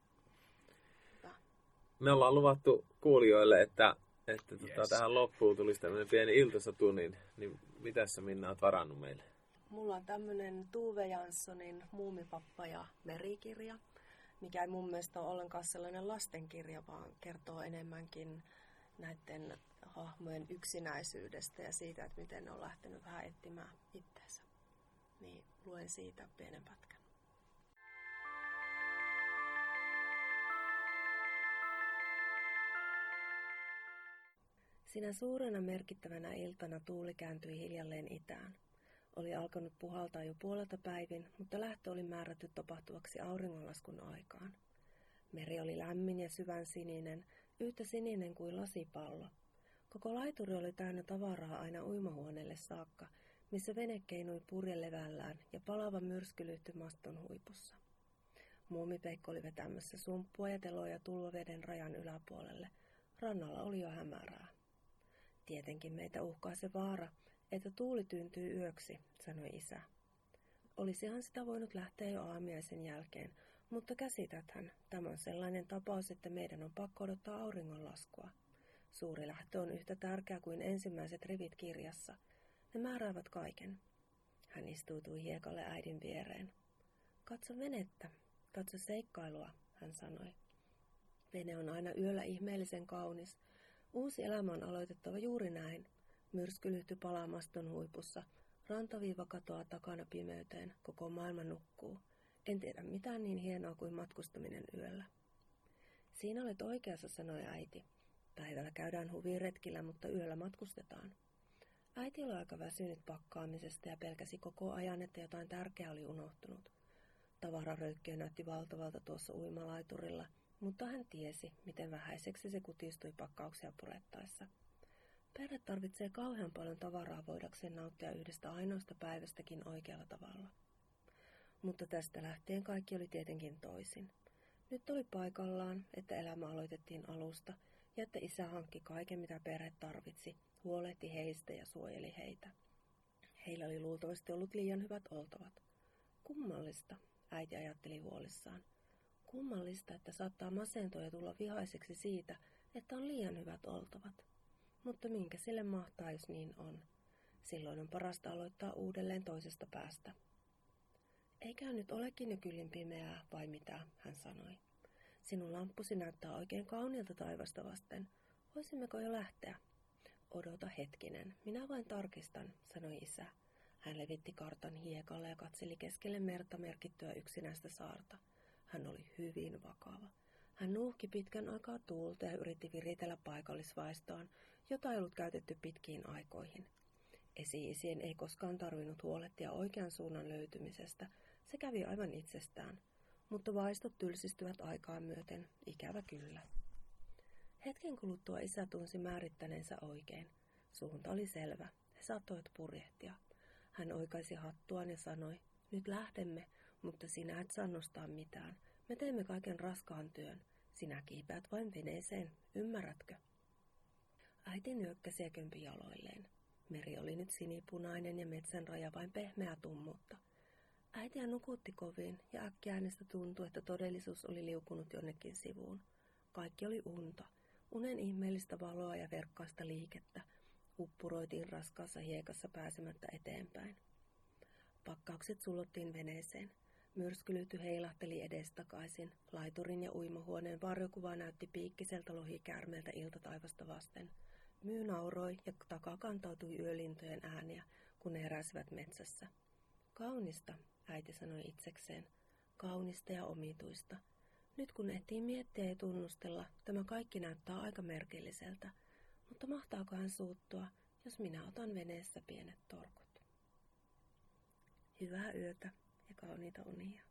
B: Me ollaan luvattu kuulijoille, että, että tota,
C: Yes.
B: tähän loppuun tulisi tämmöinen pieni iltasatu, niin, niin mitä sä Minna oot varannut meille?
A: Mulla on tämmönen Tuve Janssonin Muumipappa ja merikirja, mikä ei mun mielestä ole ollenkaan sellainen lastenkirja, vaan kertoo enemmänkin näiden hahmojen yksinäisyydestä ja siitä, että miten ne on lähtenyt vähän etsimään itteensä. Niin luen siitä pienen pätkän. Sinä suurena merkittävänä iltana tuuli kääntyi hiljalleen itään. Oli alkanut puhaltaa jo puolelta päivin, mutta lähtö oli määrätty tapahtuvaksi auringonlaskun aikaan. Meri oli lämmin ja syvän sininen, yhtä sininen kuin lasipallo. Koko laituri oli täynnä tavaraa aina uimahuoneelle saakka, missä vene keinui purjelevällään ja palava myrsky maston huipussa. Muumipeikko oli vetämässä sumppua ja teloja tulvaveden rajan yläpuolelle. Rannalla oli jo hämärää. Tietenkin meitä uhkaa se vaara, että tuuli tyyntyy yöksi, sanoi isä. Olisihan sitä voinut lähteä jo aamiaisen jälkeen, mutta käsitäthän, tämä on sellainen tapaus, että meidän on pakko odottaa auringonlaskua. Suuri lähtö on yhtä tärkeä kuin ensimmäiset rivit kirjassa. Ne määräävät kaiken. Hän istuutui hiekalle äidin viereen. Katso venettä, katso seikkailua, hän sanoi. Vene on aina yöllä ihmeellisen kaunis. Uusi elämä on aloitettava juuri näin. Myrsky lyhtyi palaa maston huipussa. Rantaviiva katoaa takana pimeyteen. Koko maailma nukkuu. En tiedä mitään niin hienoa kuin matkustaminen yöllä. Siinä olet oikeassa, sanoi äiti. Päivällä käydään huviretkillä, mutta yöllä matkustetaan. Äiti oli aika väsynyt pakkaamisesta ja pelkäsi koko ajan, että jotain tärkeää oli unohtunut. Tavararöykkiö näytti valtavalta tuossa uimalaiturilla, mutta hän tiesi, miten vähäiseksi se kutistui pakkauksia purettaessa. Perhe tarvitsee kauhean paljon tavaraa voidakseen nauttia yhdestä ainoasta päivästäkin oikealla tavalla. Mutta tästä lähtien kaikki oli tietenkin toisin. Nyt oli paikallaan, että elämä aloitettiin alusta ja että isä hankki kaiken, mitä perhe tarvitsi, huolehti heistä ja suojeli heitä. Heillä oli luultavasti ollut liian hyvät oltavat. Kummallista, äiti ajatteli huolissaan. Kummallista, että saattaa masentua ja tulla vihaiseksi siitä, että on liian hyvät oltavat. Mutta minkä sille mahtaa, jos niin on? Silloin on parasta aloittaa uudelleen toisesta päästä. Eikä nyt olekin jo kyllin pimeää, vai mitä, hän sanoi. Sinun lamppusi näyttää oikein kauniilta taivasta vasten. Voisimmeko jo lähteä? Odota hetkinen, minä vain tarkistan, sanoi isä. Hän levitti kartan hiekalle ja katseli keskelle merta merkittyä yksinäistä saarta. Hän oli hyvin vakava. Hän nuuhki pitkän aikaa tuulta ja yritti viritellä paikallisvaistoaan, jota ei ollut käytetty pitkiin aikoihin. Esi-isien ei koskaan tarvinnut huolehtia oikean suunnan löytymisestä, se kävi aivan itsestään, mutta vaistot tylsistyvät aikaa myöten, ikävä kyllä. Hetken kuluttua isä tunsi määrittäneensä oikein. Suunta oli selvä. He saattoivat purjehtia. Hän oikaisi hattuaan ja sanoi, nyt lähdemme, mutta sinä et saa nostaa mitään. Me teemme kaiken raskaan työn. Sinä kiipeät vain veneeseen, ymmärrätkö? Äiti nyökkäsi ja kömpi jaloilleen. Meri oli nyt sinipunainen ja metsän raja vain pehmeä tummutta. Äitiä nukutti kovin ja äkkiä äänestä tuntui, että todellisuus oli liukunut jonnekin sivuun. Kaikki oli unta, unen ihmeellistä valoa ja verkkaista liikettä. Uppuroitiin raskaassa hiekassa pääsemättä eteenpäin. Pakkaukset sullottiin veneeseen. Myrskylyty heilahteli edestakaisin. Laiturin ja uimahuoneen varjokuva näytti piikkiseltä lohikäärmeeltä iltataivasta vasten. Myy nauroi ja takaa kantautui yölintojen ääniä, kun ne heräsivät metsässä. Kaunista, äiti sanoi itsekseen. Kaunista ja omituista. Nyt kun ehtii miettiä ja tunnustella, tämä kaikki näyttää aika merkilliseltä. Mutta mahtaako hän suuttua, jos minä otan veneessä pienet torkut? Hyvää yötä ja kauniita unia.